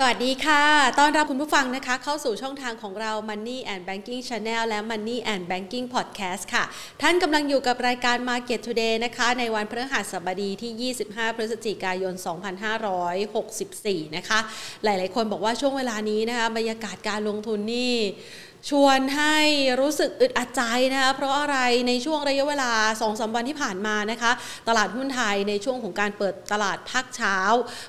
สวัสดีค่ะ ต้อนรับคุณผู้ฟังนะคะ เข้าสู่ช่องทางของเรา Money and Banking Channel และ Money and Banking Podcast ค่ะ ท่านกำลังอยู่กับรายการ Market Today นะคะ ในวันพฤหัสบดีที่ 25 พฤศจิกายน 2564 นะคะ หลายๆ คนบอกว่าช่วงเวลานี้นะคะ บรรยากาศการลงทุนนี่ ชวนให้รู้สึกอึดอัดใจนะคะเพราะอะไรในช่วงระยะเวลา2อสวันที่ผ่านมานะคะ ตลาดหุ้นไทยในช่วงของการเปิดตลาดพักเช้า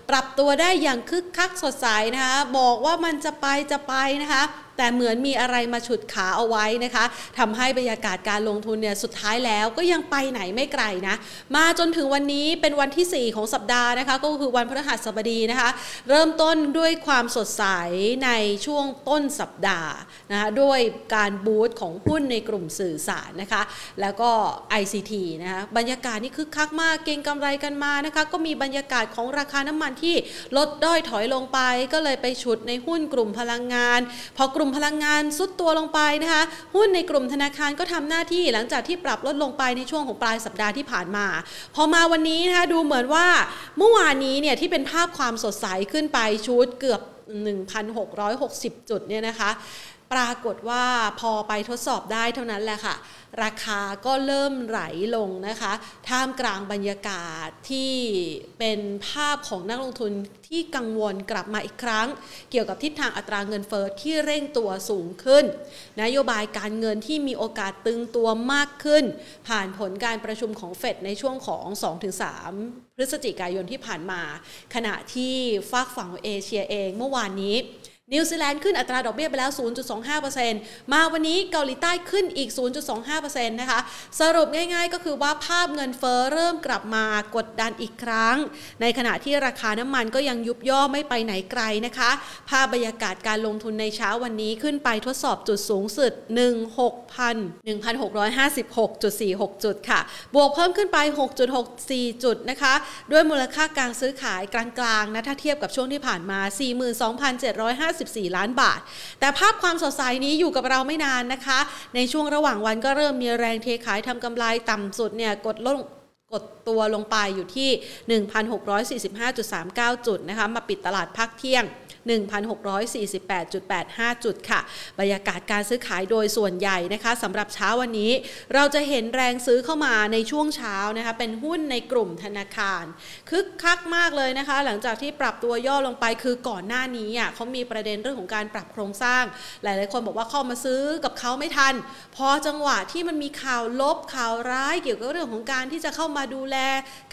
ปรับตัวได้อย่างคึกคักสดใสนะคะ บอกว่ามันจะไปจะไปนะคะ แต่เหมือนมีอะไรมาฉุดขาเอาไว้นะคะทำให้บรรยากาศการลงทุนเนี่ยสุดท้ายแล้วก็ยังไปไหนไม่ไกลนะ มาจนถึงวันนี้เป็นวันที่ 4 ของสัปดาห์นะคะ ก็คือวันพฤหัสบดีนะคะ เริ่มต้นด้วยความสดใสในช่วงต้นสัปดาห์นะคะด้วยการบูตของหุ้นในกลุ่มสื่อสารนะคะ แล้วก็ ICT นะคะบรรยากาศนี่คึกคักมากเก่งกำไรกันมานะคะ ก็มีบรรยากาศของราคาน้ำมันที่ลดด้อยถอยลงไป ก็เลยไปฉุดในหุ้นกลุ่มพลังงานพอกลุ่มมพลังงานซุดตัวลงไปนะคะหุ้นในกลุ่มธนาคารก็ทำหน้าที่หลังจากที่ปรับลดลงไปในช่วงของปลายสัปดาห์ที่ผ่านมา พอมาวันนี้นะคะดูเหมือนว่าเมื่อวานนี้เนี่ยที่เป็นภาพความสดใสขึ้นไปชุดเกือบ 1,660 จุดเนี่ยนะคะ ปรากฏว่าพอไปทดสอบได้เท่านั้นแหละค่ะ ราคาก็เริ่มไหลลงนะคะ ท่ามกลางบรรยากาศที่เป็นภาพของนักลงทุนที่กังวลกลับมาอีกครั้ง เกี่ยวกับทิศทางอัตราเงินเฟอ้อที่เร่งตัวสูงขึ้น นโยบายการเงินที่มีโอกาสตึงตัวมากขึ้น ผ่านผลการประชุมของเฟดในช่วงของ 2-3 พฤศจิกายนที่ผ่านมา ขณะที่ฝากฝั่งเอเชียเองเมื่อวานนี้ นิวซีแลนด์ขึ้นอัตราดอกเบี้ยไปแล้ว 0.25%มาวันนี้เกาหลีใต้ขึ้นอีก 0.25%นะคะ สรุปง่ายๆก็คือว่าภาพเงินเฟอ้อเริ่มกลับมากดดันอีกครั้ง ในขณะที่ราคาน้ำมันก็ยังยุบย่อไม่ไปไหนไกลนะคะ ภาพบรรยากาศการลงทุนในเช้าวันนี้ขึ้นไปทดสอบจุดสูงสุด 16,1656.46 จุดค่ะ บวกเพิ่มขึ้นไป 6.64 จุดนะคะ ด้วยมูลค่าการซื้อขายกลางๆนะถ้าเทียบกับช่วงที่ผ่านมา 42,750 54ล้านบาท แต่ภาพความสดใสนี้อยู่กับเราไม่นานนะคะ ในช่วงระหว่างวันก็เริ่มมีแรงเทขายทำกำไรต่ำสุดเนี่ยกดลงกดตัวลงไปอยู่ที่ 1,645.39 จุดนะคะ มาปิดตลาดพักเที่ยง 1,648.85 จุดค่ะ บรรยากาศการซื้อขายโดยส่วนใหญ่นะคะสำหรับเช้าวันนี้ เราจะเห็นแรงซื้อเข้ามาในช่วงเช้านะคะเป็นหุ้นในกลุ่มธนาคารคึกคักมากเลยนะคะ หลังจากที่ปรับตัวย่อลงไปคือก่อนหน้านี้อะเขามีประเด็นเรื่องของการปรับโครงสร้าง หลาย ๆ คนบอกว่าเข้ามาซื้อกับเขาไม่ทัน พอจังหวะที่มันมีข่าวลบข่าวร้ายเกี่ยวกับเรื่องของการที่จะเข้ามาดูแล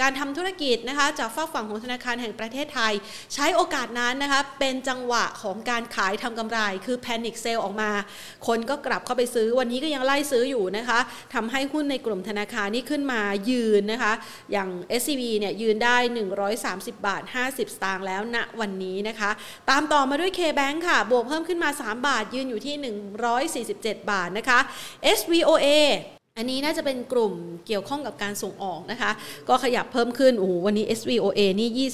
การทำธุรกิจนะคะจากฝากฝั่งของธนาคารแห่งประเทศไทย ใช้โอกาสนั้นนะคะเป็นจังหวะของการขายทำกำไร คือแพนิคเซลออกมา คนก็กลับเข้าไปซื้อวันนี้ก็ยังไล่ซื้ออยู่นะคะทำให้หุ้นในกลุ่มธนาคารนี่ขึ้นมายืนนะคะ อย่าง SCB เนี่ยยืนได้ 130 บาท 50 สตางค์แล้วณวันนี้นะคะ ตามต่อมาด้วย K-Bank ค่ะ บวกเพิ่มขึ้นมา 3 บาทยืนอยู่ที่ 147 บาทนะคะ SVOA อันนี้น่าจะเป็นกลุ่มเกี่ยวข้องกับการส่งออกนะคะ ก็ขยับเพิ่มขึ้นโอ้โหวันนี้ SVOA นี่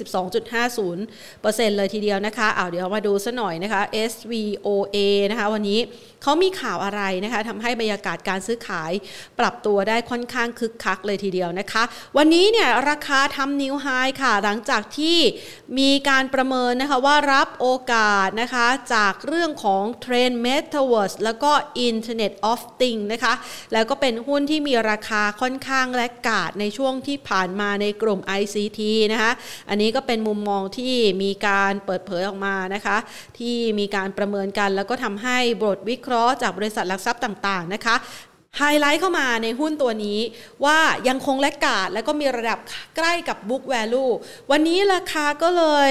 22.50%เลยทีเดียวนะคะเอาเดี๋ยวมาดูซะหน่อยนะคะ SVOA นะคะวันนี้ เขามีข่าวอะไรนะคะทำให้บรรยากาศการซื้อขายปรับตัวได้ค่อนข้างคึกคักเลยทีเดียวนะคะ วันนี้เนี่ยราคาทำนิวไฮค่ะหลังจากที่มีการประเมินนะคะว่ารับโอกาสนะคะจากเรื่องของเทรนด์ Metaverse แล้วก็ Internet of Things นะคะแล้วก็เป็นหุ้นที่มีราคาค่อนข้างและกาดในช่วงที่ผ่านมาในกลุ่ม ICT นะคะอันนี้ก็เป็นมุมมองที่มีการเปิดเผยออกมานะคะ ที่มีการประเมินกันแล้วก็ทำให้บทวิเคราะห์เพราะจากบริษัทหลักทรัพย์ต่างๆนะคะไฮไลท์เข้ามาในหุ้นตัวนี้ว่ายังคงแลกกาด แล้วก็มีระดับใกล้กับ book value วันนี้ราคาก็เลย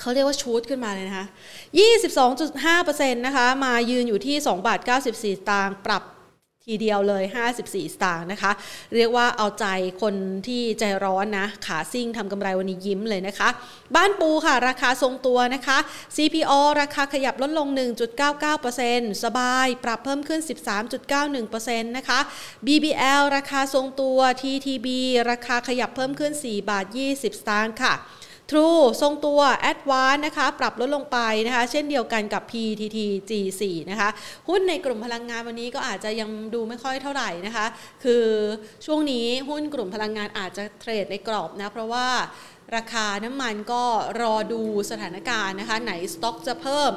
เขาเรียกว่าชูดขึ้นมาเลยนะคะ 22.5%นะคะ มายืนอยู่ที่ 2 บาท 94 ตางปรับ ทีเดียวเลย 54 สตางค์นะคะ เรียกว่าเอาใจคนที่ใจร้อนนะ ขาซิ่งทำกำไรวันนี้ยิ้มเลยนะคะ บ้านปูค่ะ ราคาทรงตัวนะคะ CPO ราคาขยับลดลง 1.99%สบาย ปรับเพิ่มขึ้น 13.91%นะคะ BBL ราคาทรงตัว TTB ราคาขยับเพิ่มขึ้น 4 บาท 20 สตางค์ค่ะ True ทรงตัว Advance นะคะ ปรับลดลงไปนะคะ เช่นเดียวกันกับ PTT G4 นะคะ หุ้นในกลุ่มพลังงานวันนี้ก็อาจจะยังดูไม่ค่อยเท่าไหร่นะคะ คือช่วงนี้หุ้นกลุ่มพลังงานอาจจะเทรดในกรอบนะ เพราะว่า ราคาน้ำมันก็รอดูสถานการณ์นะคะ ไหนสต็อกจะเพิ่ม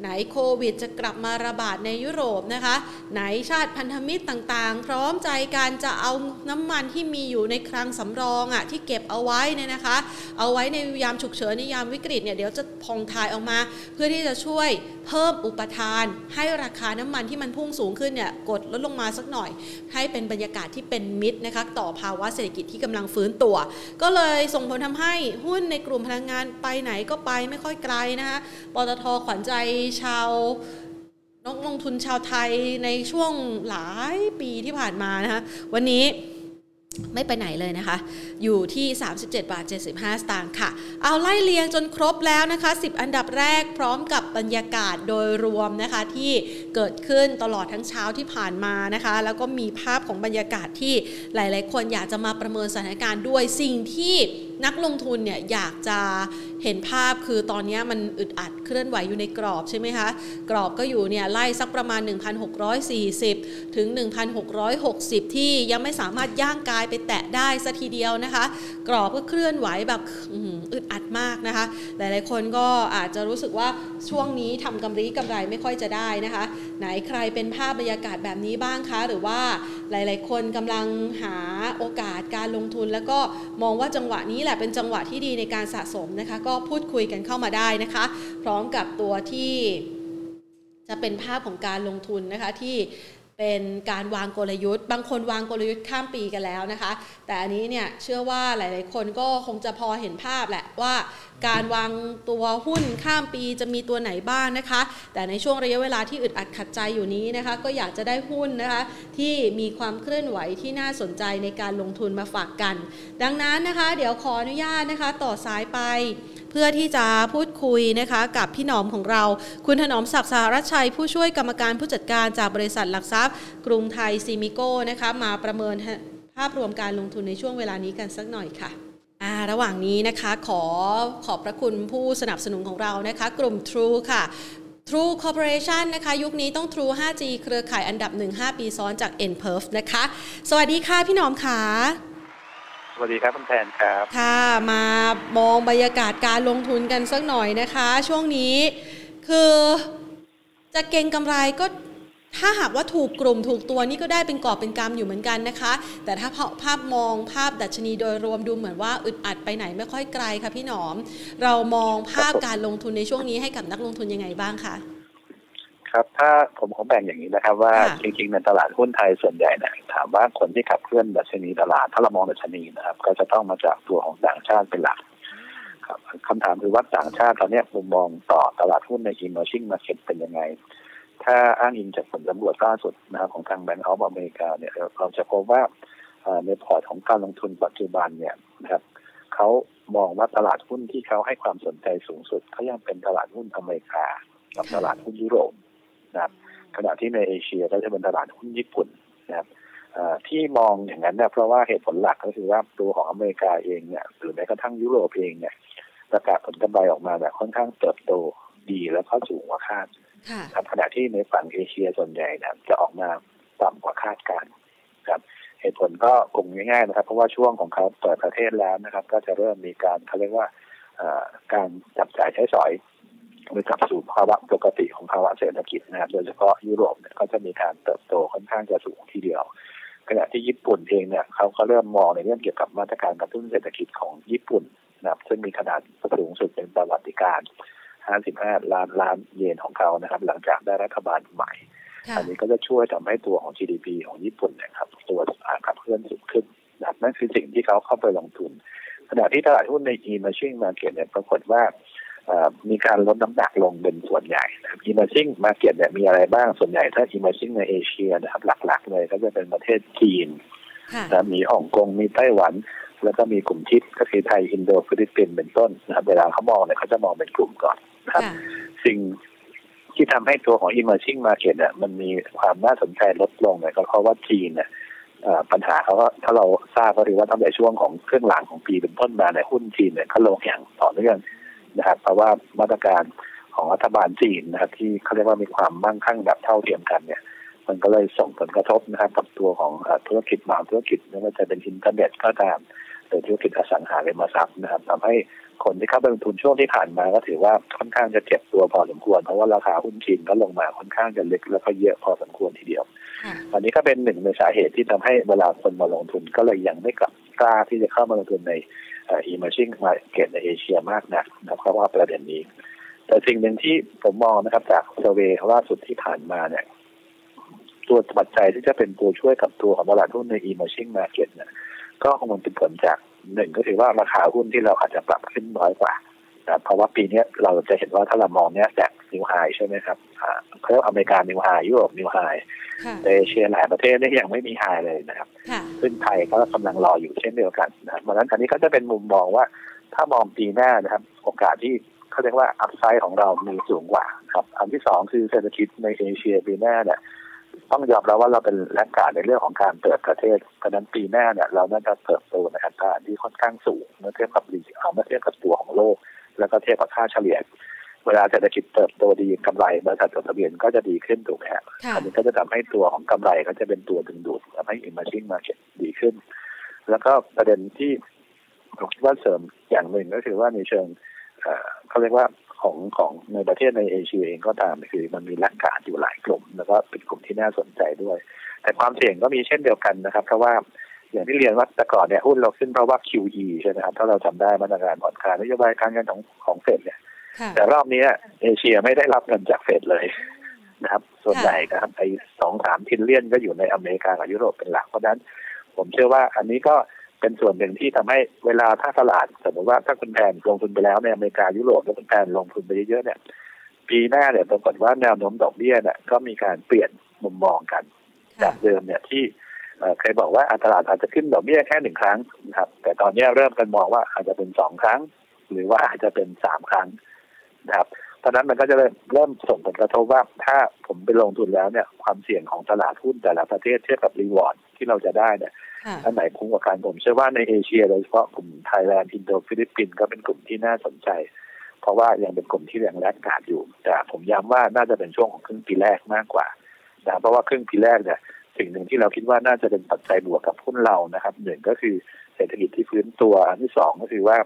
ไหนโควิดจะกลับมาระบาดในยุโรปนะคะ ไหนชาติพันธมิตรต่างๆ พร้อมใจการจะเอาน้ำมันที่มีอยู่ในคลังสำรองอะ่ะที่เก็บเอาไว้เนี่ยนะคะ เอาไว้ในยามฉุกเฉินในยามวิกฤตเนี่ยเดี๋ยวจะพองทายออกมา เพื่อที่จะช่วยเพิ่มอุปทาน ให้ราคาน้ำมันที่มันพุ่งสูงขึ้นเนี่ยกดลดลงมาสักหน่อย ให้เป็นบรรยากาศที่เป็นมิตรนะคะต่อภาวะเศรษฐกิจที่กำลังฟื้นตัว ก็เลยส่งผลทำให้หุ้นในกลุ่มพลังงานไปไหนก็ไปไม่ค่อยไกลนะคะปตทขวัญใจชาวนักลงทุนชาวไทยในช่วงหลายปีที่ผ่านมานะคะวันนี้ไม่ไปไหนเลยนะคะ อยู่ที่ 37 บาท 75 สตางค์ค่ะ เอาไล่เลียงจนครบแล้วนะคะ 10 อันดับแรกพร้อมกับบรรยากาศโดยรวมนะคะ ที่เกิดขึ้นตลอดทั้งเช้าที่ผ่านมานะคะ แล้วก็มีภาพของบรรยากาศที่หลาย ๆ คนอยากจะมาประเมินสถานการณ์ด้วยสิ่งที่ นักลงทุนเนี่ยอยากจะเห็นภาพคือตอนนี้มันอึดอัดเคลื่อนไหวอยู่ในกรอบใช่ไหมคะกรอบก็อยู่เนี่ยไล่สักประมาณ 1,640 ถึง 1,660 ที่ยังไม่สามารถย่างกายไปแตะได้สัทีเดียวนะคะ กรอบก็เคลื่อนไหวแบบอึดอัดมากนะคะ หลายๆคนก็อาจจะรู้สึกว่าช่วงนี้ทำกำไรกำไรไม่ค่อยจะได้นะคะ ไหนใครเป็นภาพบรรยากาศแบบนี้บ้างคะ หรือว่าหลาย ๆ คนกำลังหาโอกาสการลงทุน แล้วก็มองว่าจังหวะนี้แหละเป็นจังหวะที่ดีในการสะสมนะคะ ก็พูดคุยกันเข้ามาได้นะคะ พร้อมกับตัวที่จะเป็นภาพของการลงทุนนะคะที่ เป็นการวางกลยุทธ์ บางคนวางกลยุทธ์ข้ามปีกันแล้วนะคะ แต่อันนี้เนี่ยเชื่อว่าหลาย ๆ คนก็คงจะพอเห็นภาพแหละว่า การวางตัวหุ้นข้ามปีจะมีตัวไหนบ้างนะคะ แต่ในช่วงระยะเวลาที่อึดอัดขัดใจอยู่นี้นะคะ ก็อยากจะได้หุ้นนะคะที่มีความเคลื่อนไหวที่น่าสนใจในการลงทุนมาฝากกัน ดังนั้นนะคะ เดี๋ยวขออนุญาตนะคะ ต่อสายไป พื่อที่จะพูดคุยนะคะกับพี่หนอมของเรา คุณถนอมศักดิ์สารชัย ผู้ช่วยกรรมการผู้จัดการจากบริษัทหลักทรัพย์ กรุงไทยซีมิโก้นะคะมาประเมินภาพรวมการลงทุนในช่วงเวลานี้กันสักหน่อยค่ะระหว่างนี้นะคะขอขอบพระคุณผู้สนับสนุนของเรานะคะ กลุ่ม True ค่ะ True Corporation นะคะ ยุคนี้ต้อง True 5G เครือข่ายอันดับ 1 5 ปีซ้อนจาก n p e r f นะคะ สวัสดีค่ะพี่หนอมค่ะ สวัสดีครับคุณแทนครับ ค่ะมามองบรรยากาศการลงทุนกันสักหน่อยนะคะ ช่วงนี้คือจะเก่งกำไรก็ถ้าหากว่าถูกกลุ่มถูกตัวนี่ก็ได้เป็นกอบเป็นกรรมอยู่เหมือนกันนะคะ แต่ถ้าภาพมองภาพดัชนีโดยรวมดูเหมือนว่าอึดอัดไปไหนไม่ค่อยไกลค่ะพี่หนอม เรามองภาพการลงทุนในช่วงนี้ให้กับนักลงทุนยังไงบ้างคะ ครับ ถ้าผมขอแบ่งอย่างนี้นะครับ ว่าจริงๆในตลาดหุ้นไทยส่วนใหญ่นะถามว่าคนที่ขับเคลื่อนดัชนีตลาด ถ้าเรามองดัชนีนะครับ ก็จะต้องมาจากตัวของต่างชาติเป็นหลักครับคำถามคือว่าต่างชาติตอนนี้มุมมองต่อตลาดหุ้นใน emerging market เป็นยังไง ถ้าอ้างอิงจากผลสำรวจล่าสุดนะครับของทาง Bank of America เนี่ยเราจะพบว่าใน port ของการลงทุนปัจจุบันเนี่ยนะครับเขามองว่าตลาดหุ้นที่เขาให้ความสนใจสูงสุดเขายังเป็นตลาดหุ้นอเมริกากับตลาดหุ้นยุโรป นะครับขณะที่ในเอเชียก็จะเป็นตลาดหุ้นญี่ปุ่นนะครับที่มองอย่างนั้นเนี่ยเพราะว่าเหตุผลหลักก็คือว่าตัวของอเมริกาเองเนี่ยหรือแม้กระทั่งยุโรปเองเนี่ยประกาศผลกำไรออกมาแบบค่อนข้างเติบโตดีแล้วก็สูงกว่าคาดครับขณะที่ในฝั่งเอเชียส่วนใหญ่นะจะออกมาต่ำกว่าคาดการครับ เหตุผลก็คงง่ายๆนะครับ เพราะว่าช่วงของเขาเปิดประเทศแล้วนะครับ ก็จะเริ่มมีการเขาเรียกว่าการจับจ่ายใช้สอย ไปกลับสู่ภาวะปกติของภาวะเศรษฐกิจนะครับโดยเฉพาะยุโรปเนี่ยก็จะมีการเติบโตค่อนข้างจะสูงทีเดียว ขณะที่ญี่ปุ่นเองเนี่ยเขาก็เริ่มมองในเรื่องเกี่ยวกับมาตรการกระตุ้นเศรษฐกิจของญี่ปุ่นนะครับซึ่งมีขนาดสูงสุดเป็นประวัติการ 55 ล้านล้านเยนของเขานะครับ หลังจากได้รัฐบาลใหม่ อันนี้ก็จะช่วยทำให้ตัวของ GDP ของญี่ปุ่นนะครับตัวขับเคลื่อนสูงขึ้นนะนั่นคือสิ่งที่เขาเข้าไปลงทุนขณะที่ตลาดหุ้นใน emerging market เนี่ยปรากฏว่า มีการลดน้ำหนักลงเป็นส่วนใหญ่นะครับ emerging market เนี่ยมีอะไรบ้างส่วนใหญ่ถ้า emerging ในเอเชียนะครับ หลักๆ เลยก็จะเป็นประเทศจีนนะมีฮ่องกงมีไต้หวัน แล้วก็มีกลุ่มทิศก็คือไทยอินโดฟิลิปปินส์เป็นต้นนะครับเวลาเขามองเนี่ยเขาจะมองเป็นกลุ่มก่อนครับ สิ่งที่ทำให้ตัวของ emerging market เนี่ยมันมีความน่าสนใจลดลงเนี่ยก็เพราะว่าจีนเนี่ยปัญหาเขาก็ถ้าเราทราบก็คือว่าตั้งแต่ช่วงของเครื่องหลังของปีเป็นต้นมาในหุ้นจีนเนี่ยเขาลงอย่างต่อเนื่อง นะครับเพราะว่ามาตรการของรัฐบาลจีนนะครับ ที่เขาเรียกว่ามีความมั่งคั่งแบบเท่าเทียมกันเนี่ย มันก็เลยส่งผลกระทบนะครับกับตัวของธุรกิจบางธุรกิจไม่ว่าจะเป็นอินเทอร์เน็ตก็ตามในธุรกิจอสังหาริมทรัพย์นะครับทำให้คนที่เข้าไปลงทุนช่วงที่ผ่านมาก็ถือว่าค่อนข้างจะเจ็บตัวพอสมควร เพราะว่าราคาหุ้นจีนก็ลงมาค่อนข้างจะลึกแล้วก็เยอะพอสมควรทีเดียว อันนี้ก็เป็นหนึ่งในสาเหตุที่ทำให้เวลาคนมาลงทุนก็เลยยังไม่กลับกล้าที่จะเข้ามาลงทุนใน emerging market ในเอเชียมากนักนะครับเพราะว่าประเด็นนี้ แต่สิ่งหนึ่งที่ผมมองนะครับ จากเซเวล่าสุดที่ผ่านมาเนี่ยตัวปัจจัยที่จะเป็นตัวช่วยกับตัวของตลาดหุ้นใน emerging market เนี่ยก็คงเป็นผลจากหนึ่งก็คือว่าราคาหุ้นที่เราอาจจะปรับขึ้นน้อยกว่า นะเพราะว่าปีนี้เราจะเห็นว่าถ้าเรามองเนี้ยจาก new high ใช่ไหมครับเขาเรียกอเมริกา new high ยุโรป new high เอเชียหลายประเทศนี่ยังไม่มี high เลยนะครับ ซึ่งไทยก็กำลังรออยู่เช่นเดียวกันนะครับเพราะนั้นอันนี้ก็จะเป็นมุมมองว่าถ้ามองปีหน้านะครับ โอกาสที่เขาเรียกว่าอัพไซด์ของเรามีสูงกว่าครับ อันที่สองคือเศรษฐกิจในเอเชียปีหน้าเนี่ยต้องยอมรับว่าเราเป็นแรงกาดในเรื่องของการเปิดประเทศ เพราะนั้นปีหน้าเนี่ยเราน่าจะเติบโตในอัตราที่ค่อนข้างสูงเมื่อเทียบกับดีเอาเมื่อเทียบกับตัวของโลก แล้วก็เทียบกับค่าเฉลี่ย เวลาเศรษฐกิจเติบโตดีกำไรบริษัทจดทะเบียนก็จะดีขึ้นถูกไหมครับอันนี้ก็จะทำให้ตัวของกำไรก็จะเป็นตัวดึงดูดทำให้ emerging market ดีขึ้น แล้วก็ประเด็นที่ผมคิดว่าเสริมอย่างหนึ่งก็คือว่าในเชิงเขาเรียกว่าของของในประเทศในเอเชียเองก็ตามคือมันมีแรงกาดอยู่หลายกลุ่ม แล้วก็เป็นกลุ่มที่น่าสนใจด้วย แต่ความเสี่ยงก็มีเช่นเดียวกันนะครับ เพราะว่า อย่างที่เรียนว่าแต่ก่อนเนี่ยหุ้นเราขึ้นเพราะว่า QE ใช่ไหมครับถ้าเราจำได้มาตรการผ่อนคลายนโยบายการเงินของของเฟดเนี่ย แต่รอบนี้เอเชียไม่ได้รับเงินจากเฟดเลยนะครับ ส่วนใหญ่นะครับไอ้สองสามทินเลียนก็อยู่ในอเมริกากับยุโรปเป็นหลักเพราะนั้น ผมเชื่อว่าอันนี้ก็เป็นส่วนหนึ่งที่ทำให้เวลาถ้าตลาดสมมติว่าถ้าคุณแพนลงทุนไปแล้วในอเมริกายุโรปแล้วคุณแพนลงทุนไปเยอะๆเนี่ยปีหน้าเนี่ยปรากฏว่าแนวโน้มดอกเบี้ยเนี่ยก็มีการเปลี่ยนมุมมองกัน จากเดิมเนี่ยที่ เคยบอกว่าอัตราอาจจะขึ้นดอกเบี้ยแค่หนึ่งครั้งนะครับ แต่ตอนนี้เริ่มกันมองว่าอาจจะเป็นสองครั้ง หรือว่าอาจจะเป็นสามครั้งนะครับตอนนั้นมันก็จะเริ่มเริ่มส่งผลกระทบว่าถ้าผมไปลงทุนแล้วเนี่ยความเสี่ยงของตลาดหุ้นแต่ละประเทศเทียบกับ reward ที่เราจะได้เนี่ยอันไหนคุ้มกว่ากันผมเชื่อว่าในเอเชียโดยเฉพาะกลุ่มไทยแลนด์อินโดฟิลิปปินส์ก็เป็นกลุ่มที่น่าสนใจ เพราะว่ายังเป็นกลุ่มที่ยัง laggard อยู่ แต่ผมย้ำว่าน่าจะเป็นช่วงของครึ่งปีแรกมากกว่านะเพราะว่าครึ่งปีแรกเนี่ย สิ่งหนึ่งที่เราคิดว่าน่าจะเป็นปัจจัยบวกกับหุ้นเรานะครับหนึ่งก็คือเศรษฐกิจที่ฟื้นตัวอันที่สองก็คือว่า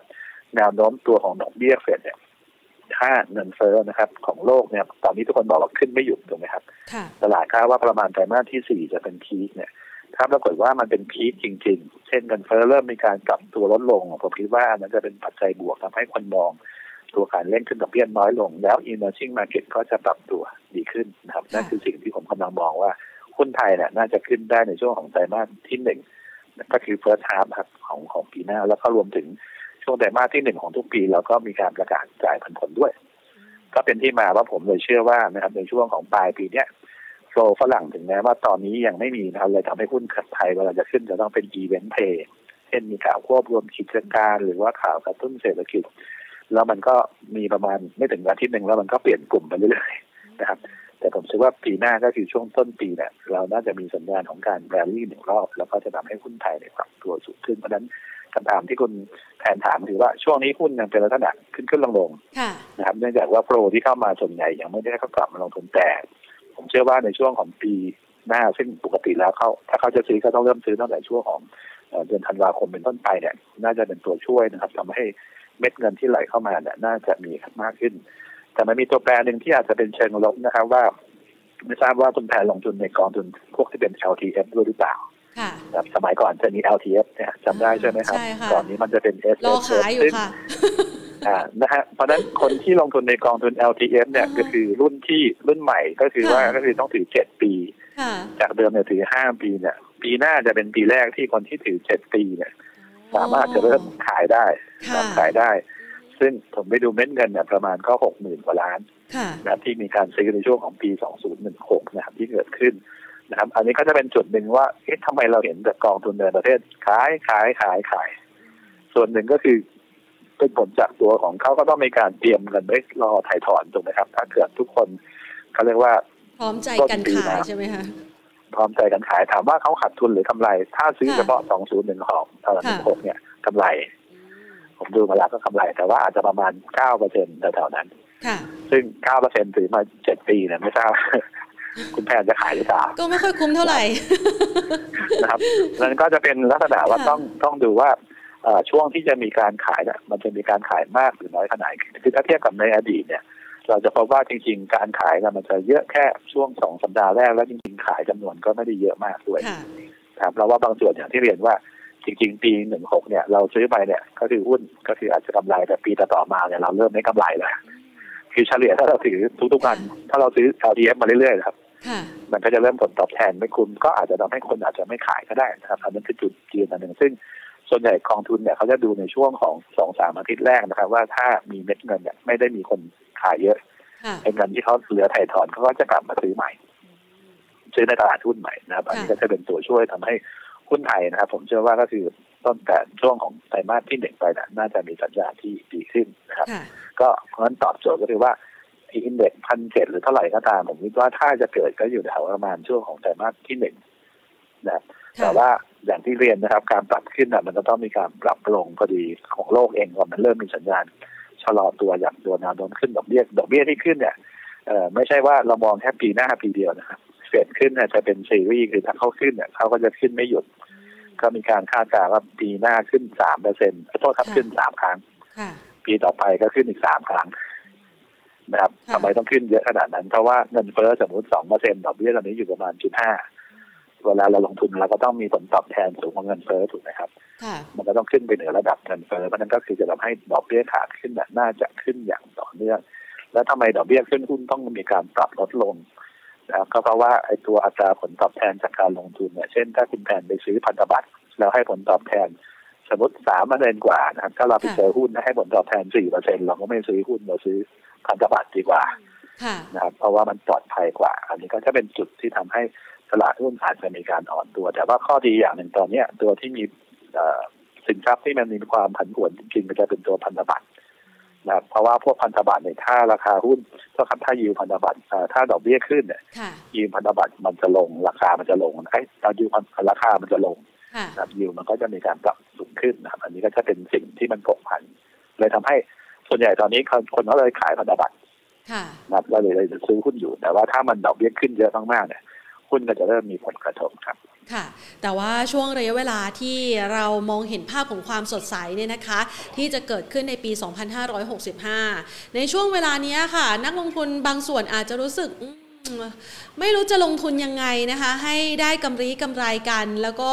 แนวโน้มตัวของดอกเบี้ยเฟดเนี่ยถ้าเงินเฟ้อนะครับ ของโลกเนี่ยตอนนี้ทุกคนบอกว่าขึ้นไม่หยุดถูกไหมครับตลาดคาดว่าประมาณไตรมาสที่สี่จะเป็นพีคเนี่ยถ้าปรากฏว่ามันเป็นพีคจริง ๆ เช่นเงินเฟ้อเริ่มมีการกลับตัวลดลงผมคิดว่านั้นจะเป็นปัจจัยบวกทำให้คนมองตัวการเล่นขึ้นดอกเบี้ยน้อยลง แล้ว emerging market ก็จะปรับตัวดีขึ้นนะครับนั่นคือสิ่งที่ผมกำลังมองว่า หุ้นไทยเนี่ยน่าจะขึ้นได้ในช่วงของไตรมาสที่หนึ่งก็คือ first half ครับของของปีหน้า แล้วก็รวมถึงช่วงไตรมาสที่หนึ่งของทุกปีเราก็มีการประกาศจ่ายผลผลด้วย ก็เป็นที่มาว่าผมเลยเชื่อว่านะครับในช่วงของปลายปีเนี้ยโฟลฝรั่งถึงแม้ว่าตอนนี้ยังไม่มีนะครับเลยทำให้หุ้นไทยเวลาจะขึ้นจะต้องเป็นอีเวนต์เพย์เช่นมีข่าวควบรวมกิจการ หรือว่าข่าวกระตุ้นเศรษฐกิจ แล้วมันก็มีประมาณไม่ถึงอาทิตย์หนึ่งแล้วมันก็เปลี่ยนกลุ่มไปเรื่อยๆนะครับ แต่ผมเชื่อว่าปีหน้าก็คือช่วงต้นปีเนี่ยเราน่าจะมีสัญญาณของการแรลลี่หนึ่งรอบ แล้วก็จะทำให้หุ้นไทยเนี่ยปรับตัวสูงขึ้นเพราะนั้นคำถามที่คุณแทนถามคือว่าช่วงนี้หุ้นยังเป็นลักษณะขึ้นขึ้นลงลงนะครับเนื่องจากว่าโปรที่เข้ามาส่วนใหญ่ยังไม่ได้เขากลับมาลงทุนแต่ ผมเชื่อว่าในช่วงของปีหน้าซึ่งปกติแล้วเขาถ้าเขาจะซื้อก็ต้องเริ่มซื้อตั้งแต่ช่วงของเดือนธันวาคมเป็นต้นไปเนี่ยน่าจะเป็นตัวช่วยนะครับทำให้เม็ดเงินที่ไหลเข้ามาเนี่ยน่าจะมีมากขึ้น แต่มันมีตัวแปรหนึ่งที่อาจจะเป็นเชิงลบนะครับ ว่า ไม่ทราบว่าคุณแพนลงทุนในกองทุนพวกที่เป็น LTF ด้วยหรือเปล่าแบบสมัยก่อนจะมี LTF เนี่ยจำได้ใช่ไหมครับก่อนนี้มันจะเป็น S รอขายอยู่ค่ะอ่านะฮะเพราะนั้นคนที่ลงทุนในกองทุน LTF เนี่ยก็คือรุ่นที่รุ่นใหม่ก็คือว่าก็คือต้องถือเจ็ดปี จากเดิมเนี่ยถือห้าปีเนี่ย ปีหน้าจะเป็นปีแรกที่คนที่ถือเจ็ดปีเนี่ย สามารถจะเริ่มขายได้ขายได้ ซึ่งผมไปดูเม็ดเงินเนี่ยประมาณก็หกหมื่นกว่าล้านนะที่มีการซื้อในช่วงของปีสองศูนย์หนึ่งหกนะครับที่เกิดขึ้นนะครับ อันนี้ก็จะเป็นจุดหนึ่งว่าเอ๊ะทำไมเราเห็นแต่กองทุนในประเทศขายขายขายขาย ส่วนหนึ่งก็คือเป็นผลจากตัวของเขาก็ต้องมีการเตรียมกันไว้รอถ่ายถอนถูกไหมครับ ถ้าเกิดทุกคนเขาเรียกว่า พร้อมใจกันขายใช่ไหมคะพร้อมใจกันขายถามว่าเขาขาดทุนหรือกำไร ถ้าซื้อเฉพาะสองศูนย์หนึ่งหองตอนหนึ่งหกเนี่ยกำไร ผมดูมาแล้วก็กำไร แต่ว่าอาจจะประมาณเก้าเปอร์เซ็นต์แถวๆนั้นซึ่งเก้าเปอร์เซ็นต์ถือมาเจ็ดปีเนี่ยไม่ทราบคุณแพนจะขายหรือเปล่าก็ไม่ค่อยคุ้มเท่าไหร่นะครับนั้นก็จะเป็นลักษณะว่าต้องต้องดูว่าช่วงที่จะมีการขายเนี่ยมันจะมีการขายมากหรือน้อยขนาดคือถ้าเทียบกับในอดีตเนี่ย เราจะพบว่าจริง ๆ การขายเนี่ยมันจะเยอะแค่ช่วงสองสัปดาห์แรกแล้วจริง ๆ ขายจำนวนก็ไม่ได้เยอะมากด้วยครับเราว่าบางส่วนอย่างที่เรียนว่า จริง ๆ ปีหนึ่งหกเนี่ยเราซื้อไปเนี่ย ก็คือหุ้นก็คืออาจจะกำไรแต่ปีต่อมาเนี่ยเราเริ่มไม่กำไรแล้วคือเฉลี่ยถ้าเราถือทุกๆวัน ถ้าเราซื้อ LTF มาเรื่อยๆครับมันก็จะเริ่มผลตอบแทนไม่คุ้มก็อาจจะทำให้คนอาจจะไม่ขายก็ได้นะครับอันนั้นคือจุดจีนอันหนึ่งซึ่งส่วนใหญ่กองทุนเนี่ยเขาจะดูในช่วงของสองสามอาทิตย์แรกนะครับ ว่าถ้ามีเม็ดเงินเนี่ยไม่ได้มีคนขายเยอะไอ้เงินที่เขาเหลือถ่ายถอนเขาก็จะกลับมาซื้อใหม่ ซื้อในตลาดหุ้นใหม่นะครับอันนี้ก็จะเป็นตัวช่วยทำให้ หุ้นไทยนะครับ ผมเชื่อว่าก็คือต้นแต่ช่วงของไตรมาสที่หนึ่งไปนะน่าจะมีสัญญาณที่ดีขึ้นนะครับ ก็เพราะฉะนั้นตอบโจทย์ก็คือว่าอินเด็กพันเจ็ดหรือเท่าไหร่ก็ตาม ผมคิดว่าถ้าจะเกิดก็อยู่แถวประมาณช่วงของไตรมาสที่หนึ่งนะแต่ว่าอย่างที่เรียนนะครับ การปรับขึ้นอะมันจะต้องมีการปรับลงพอดีของโลกเองก่อนมันเริ่มมีสัญญาณชะลอตัวอย่างตัวแนวโน้มขึ้นดอกเบี้ยดอกเบี้ยที่ขึ้นเนี่ยเอ่อไม่ใช่ว่าเรามองแค่ปีหน้าปีเดียวนะครับ เฟดขึ้นเนี่ยจะเป็นซีรีส์คือถ้าเขาขึ้นเนี่ยเขาก็จะขึ้นไม่หยุด ก็มีการคาดการณ์ว่าปีหน้าขึ้นสามเปอร์เซ็นต์โทษครับขึ้นสามครั้งปีต่อไปก็ขึ้นอีกสามครั้งนะครับทำไมต้องขึ้นเยอะขนาดนั้น เพราะว่าเงินเฟ้อสมมติสองเปอร์เซ็นต์ดอกเบี้ยตอนนี้อยู่ประมาณจุดห้าเวลาเราลงทุนเราก็ต้องมีผลตอบแทนสูงกว่าเงินเฟ้อถูกไหมครับมันก็ต้องขึ้นไปเหนือระดับเงินเฟ้อเพราะนั้นก็คือจะทำให้ดอกเบี้ยขาขึ้นน่าจะขึ้นอย่างต่อเนื่อง แล้วทำไมดอกเบี้ยขึ้นหุ้นต้องมีการปรับลดลง นะก็เพราะว่าไอ้ตัวอัตราผลตอบแทนจากการลงทุนเนี่ยเช่นถ้าคุณแทนไปซื้อพันธบัตรแล้วให้ผลตอบแทน สมมติสามเปอร์เซ็นกว่านะครับถ้าเราไปเจอหุ้นให้ผลตอบแทนสี่เปอร์เซ็นเราก็ไม่ซื้อหุ้นเราซื้อพันธบัตรดีกว่านะครับเพราะว่ามันปลอดภัยกว่า อันนี้ก็จะเป็นจุดที่ทำให้ตลาดหุ้นอาจจะมีการอ่อนตัว แต่ว่าข้อดีอย่างหนึ่งตอนเนี้ยตัวที่มีสินทรัพย์ที่มันมีความผันผวนจริงๆมันจะเป็นตัวพันธบัตร นะเพราะว่าพวกพันธบัตรในถ้าราคาหุ้นถ้าคับถ้ายืมพันธบัตรถ้าดอกเบี้ยขึ้นเนี่ยยืมพันธบัตรมันจะลงราคามันจะลงไอ้ตอนยืมราคามันจะลงนะยืมมันก็จะมีการปรับสูงขึ้นนะครับอันนี้ก็จะเป็นสิ่งที่มันผกผันเลยทำให้ส่วนใหญ่ตอนนี้คนก็เลยขายพันธบัตรนะเราเลยเลยซื้อหุ้นอยู่แต่ว่าถ้ามันดอกเบี้ยขึ้นเยอะมากๆเนี่ยหุ้นก็จะเริ่มมีผลกระทบครับ ค่ะ แต่ว่าช่วงระยะเวลาที่เรามองเห็นภาพของความสดใสเนี่ยนะคะ ที่จะเกิดขึ้นในปี 2565 ในช่วงเวลานี้ค่ะ นักลงทุนบางส่วนอาจจะรู้สึก ไม่รู้จะลงทุนยังไงนะคะ ให้ได้กำไรกำไรกัน แล้วก็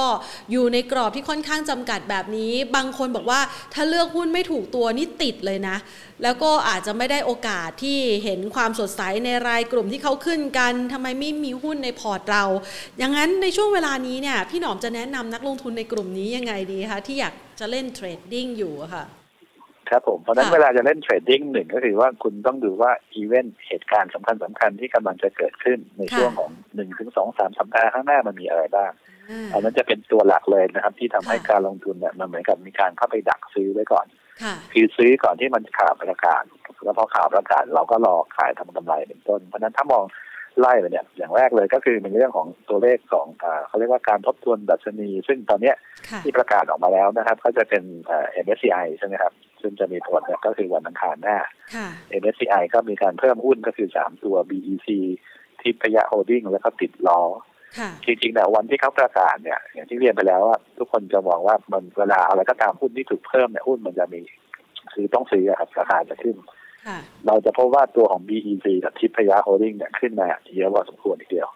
อยู่ในกรอบที่ค่อนข้างจำกัดแบบนี้ บางคนบอกว่าถ้าเลือกหุ้นไม่ถูกตัวนี่ติดเลยนะ แล้วก็อาจจะไม่ได้โอกาสที่เห็นความสดใสในรายกลุ่มที่เขาขึ้นกันทำไมไม่มีหุ้นในพอร์ตเรา อย่างนั้นในช่วงเวลานี้เนี่ยพี่หนอมจะแนะนำนักลงทุนในกลุ่มนี้ยังไงดีคะที่อยากจะเล่น trading อยู่ค่ะ ครับผม เพราะนั้นเวลาจะเล่น trading หนึ่งก็คือว่าคุณต้องดูว่าอีเวนต์เหตุการณ์สำคัญสำคัญที่กำลังจะเกิดขึ้นในช่วงของหนึ่งถึงสองสามสัปดาห์ข้างหน้ามันมีอะไรบ้างอันนั้นจะเป็นตัวหลักเลยนะครับ ที่ทำให้การลงทุนเนี่ยมันเหมือนกับมีการเข้าไปดักซื้อไว้ก่อน คือซื้อก่อนที่มันข่าวประกาศแล้วพอข่าวประกาศเราก็รอขายทำกำไรเป็นต้น เพราะนั้นถ้ามอง ไล่ไปเนี่ยอย่างแรกเลยก็คือเป็นเรื่องของตัวเลขของเขาเรียกว่าการทบทวนดัชนี ซึ่งตอนนี้ที่ประกาศออกมาแล้วนะครับก็จะเป็น MSCI ใช่ไหมครับซึ่งจะมีผลเนี่ยก็คือวันอังคารหน้า MSCI ก็มีการเพิ่มหุ้นก็คือสามตัว BEC ทิพยโฮลดิ้งแล้วก็ติดล้อจริงๆเนี่ยวันที่เขาประกาศเนี่ยอย่างที่เรียนไปแล้วว่าทุกคนจะมองว่ามันเวลาอะไรก็ตามหุ้นที่ถูกเพิ่มเนี่ยหุ้นมันจะมีคือต้องซื้อครับราคาจะขึ้น เราจะพบว่าตัวของ BEC กับทิพยโฮลดิ้งเนี่ยขึ้นมาเยอะกว่าสมควรทีเดียว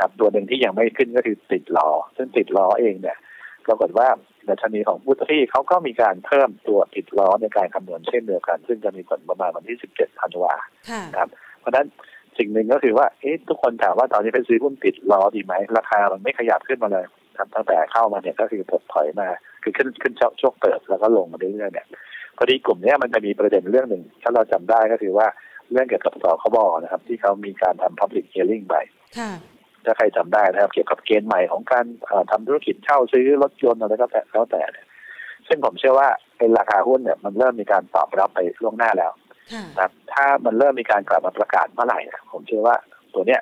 ครับตัวหนึ่งที่ยังไม่ขึ้นก็คือติดล้อซึ่งติดล้อเองเนี่ยปรากฏว่าดัชนีของ FTSE เขาก็มีการเพิ่มตัวติดล้อในการคำนวณเช่นเดียวกัน ซึ่งจะมีผลประมาณวันที่ 17ธันวาครับ เพราะฉะนั้นสิ่งหนึ่งก็คือว่าเอ๊ะทุกคนถามว่าตอนนี้เป็นซื้อหุ้นติดล้อดีไหม ราคามันไม่ขยับขึ้นมาเลยครับตั้งแต่เข้ามาเนี่ยก็คือถดถอยมา คือขึ้นขึ้นช่วงเปิดแล้วก็ลงมาเรื่อยๆเนี่ย พอดีกลุ่มนี้มันจะมีประเด็นเรื่องหนึ่งถ้าเราจำได้ก็คือว่าเรื่องเกี่ยวกับสคบนะครับ ที่เขามีการทำ public hearing ไปถ้าใครจำได้นะครับ เกี่ยวกับเกณฑ์ใหม่ของการทำธุรกิจเช่าซื้อรถยนต์อะไรก็แล้วแต่เนี่ยซึ่งผมเชื่อว่าเป็นราคาหุ้นเนี่ยมันเริ่มมีการตอบรับไปล่วงหน้าแล้วนะถ้ามันเริ่มมีการกลับมาประกาศเมื่อไหร่ผมเชื่อว่าตัวเนี้ย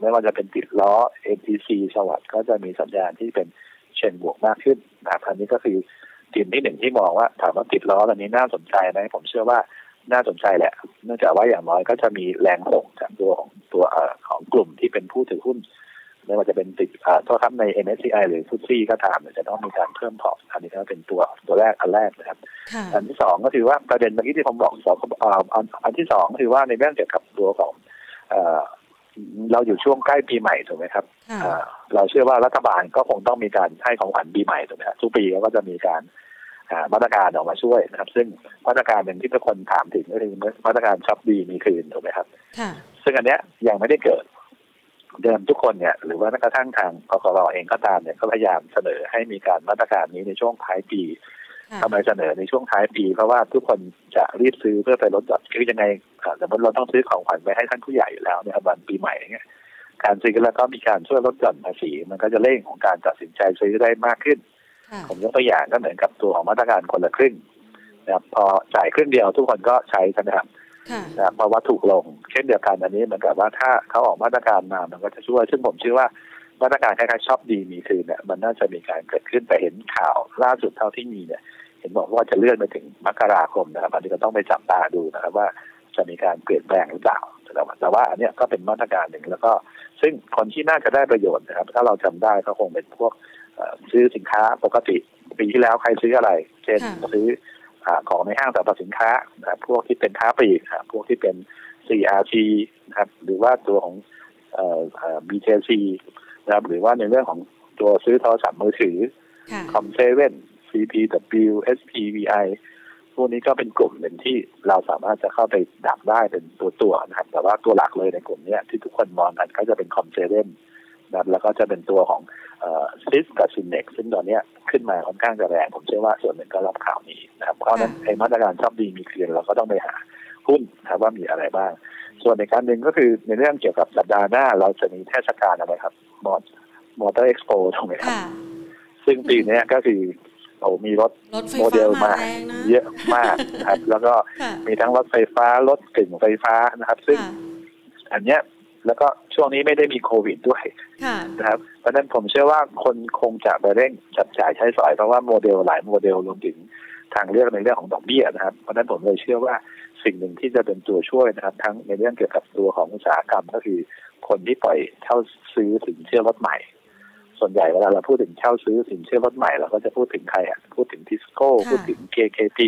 ไม่ว่าจะเป็นติดล้อ ATC สวัสด์ก็จะมีสัญญาณที่เป็นเชิงบวกมากขึ้นนะครับอันนี้ก็คือ ทีมที่หนึ่งที่มองว่าถามว่าติดล้อตอนนี้น่าสนใจไหมผมเชื่อว่าน่าสนใจแหละ เนื่องจากว่าอย่างน้อยก็จะมีแรงส่งจากตัวของตัวของกลุ่มที่เป็นผู้ถือหุ้นไม่ว่าจะเป็นติดโทษครับใน MSCI หรือฟุตซี่ก็ตามจะต้องมีการเพิ่มพอร์ตอันนี้ก็เป็นตัวตัวแรกอันแรกนะครับ อันที่สองก็คือว่าประเด็นเมื่อกี้ที่ผมบอกสองอันที่สองคือว่าในเรื่องเกี่ยวกับตัวของ เราอยู่ช่วงใกล้ปีใหม่ถูกไหมครับเราเชื่อว่ารัฐบาลก็คงต้องมีการให้ของขวัญปีใหม่ถูกไหมครับทุกปีก็จะมีการมาตรการออกมาช่วยนะครับ ซึ่งมาตรการหนึ่งที่ทุกคนถามถึงก็คือมาตรการช็อปดีมีคืนถูกไหมครับซึ่งอันเนี้ยยังไม่ได้เกิด เดิมทุกคนเนี่ยหรือว่าแม้กระทั่งทางกกรเองก็ตามเนี่ยก็พยายามเสนอให้มีการมาตรการนี้ในช่วงท้ายปี ทำไมเสนอในช่วงท้ายปี เพราะว่าทุกคนจะรีบซื้อเพื่อไปลดหย่อนคือยังไงสมมติเราต้องซื้อของขวัญไปให้ท่านผู้ใหญ่อยู่แล้วเนี่ยวันปีใหม่เนี่ยการซื้อแล้วก็มีการช่วยลดหย่อนภาษี มันก็จะเร่งของการตัดสินใจซื้อได้มากขึ้น ผมยกตัวอย่างก็เหมือนกับตัวของมาตรการคนละครึ่งนะครับพอจ่ายครึ่งเดียวทุกคนก็ใช้ใช่ไหมครับนะเพราะว่าถูกลง เช่นเดียวกันอันนี้เหมือนกับว่าถ้าเขาออกมาตรการมามันก็จะช่วย ซึ่งผมเชื่อว่ามาตรการคล้ายๆชอบดีมีคืนเนี่ยมันน่าจะมีการเกิดขึ้นแต่เห็นข่าวล่าสุดเท่าที่มีเนี่ย เห็นบอกว่าจะเลื่อนไปถึงมกราคมนะครับอันนี้ก็ต้องไปจับตาดูนะครับว่าจะมีการเปลี่ยนแปลงหรือเปล่าแต่ว่าอันนี้ก็เป็นมาตรการหนึ่งแล้วก็ ซึ่งคนที่น่าจะได้ประโยชน์นะครับ ถ้าเราจำได้ก็คงเป็นพวกซื้อสินค้าปกติปีที่แล้วใครซื้ออะไร เช่นซื้อของในห้างสรรพสินค้าพวกที่เป็นค้าปลีกพวกที่เป็น CRT นะครับ หรือว่าตัวของ BTC นะครับ หรือว่าในเรื่องของตัวซื้อโทรศัพท์มือถือ COM7 CPW SPVI พวกนี้ก็เป็นกลุ่มหนึ่งที่เราสามารถจะเข้าไปดักได้เป็นตัวตัวนะครับ แต่ว่าตัวหลักเลยในกลุ่มนี้ที่ทุกคนมองกันก็จะเป็น COM7นะครับแล้วก็จะเป็นตัวของ SIS กับ Synnex ซึ่งตอนนี้ขึ้นมาค่อนข้างจะแรงผมเชื่อว่าส่วนหนึ่งก็รับข่าวนี้นะครับ เพราะนั้นไอ้มาตรการช้อปดีมีคืนเราก็ต้องไปหาหุ้นนะครับว่ามีอะไรบ้าง ส่วนในการหนึ่งก็คือในเรื่องเกี่ยวกับสัปดาห์หน้า เราจะมีเทศกาลอะไรครับมอ Motor Expo ถูกไหมครับซึ่งปีนี้ก็คือ โอ้มีรถโมเดลมาเยอะมากครับ แล้วก็มีทั้งรถไฟฟ้ารถกึ่งไฟฟ้านะครับ ซึ่งอันเนี้ยแล้วก็ช่วงนี้ไม่ได้มีโควิดด้วยนะครับ เพราะนั้นผมเชื่อว่าคนคงจะไปเร่งจับจ่ายใช้สอยเพราะว่าโมเดลหลายโมเดลรวมถึงทางเลือกในเรื่องของดอกเบี้ยนะครับ เพราะนั้นผมเลยเชื่อว่าสิ่งหนึ่งที่จะเป็นตัวช่วยนะครับ ทั้งในเรื่องเกี่ยวกับตัวของอุตสาหกรรมก็คือคนที่ปล่อยเช่าซื้อสินเชื่อรถใหม่ ส่วนใหญ่เวลาเราพูดถึงเช่าซื้อสินเชื่อรถใหม่เราก็จะพูดถึงใครอะพูดถึงทิสโก้พูดถึง KKT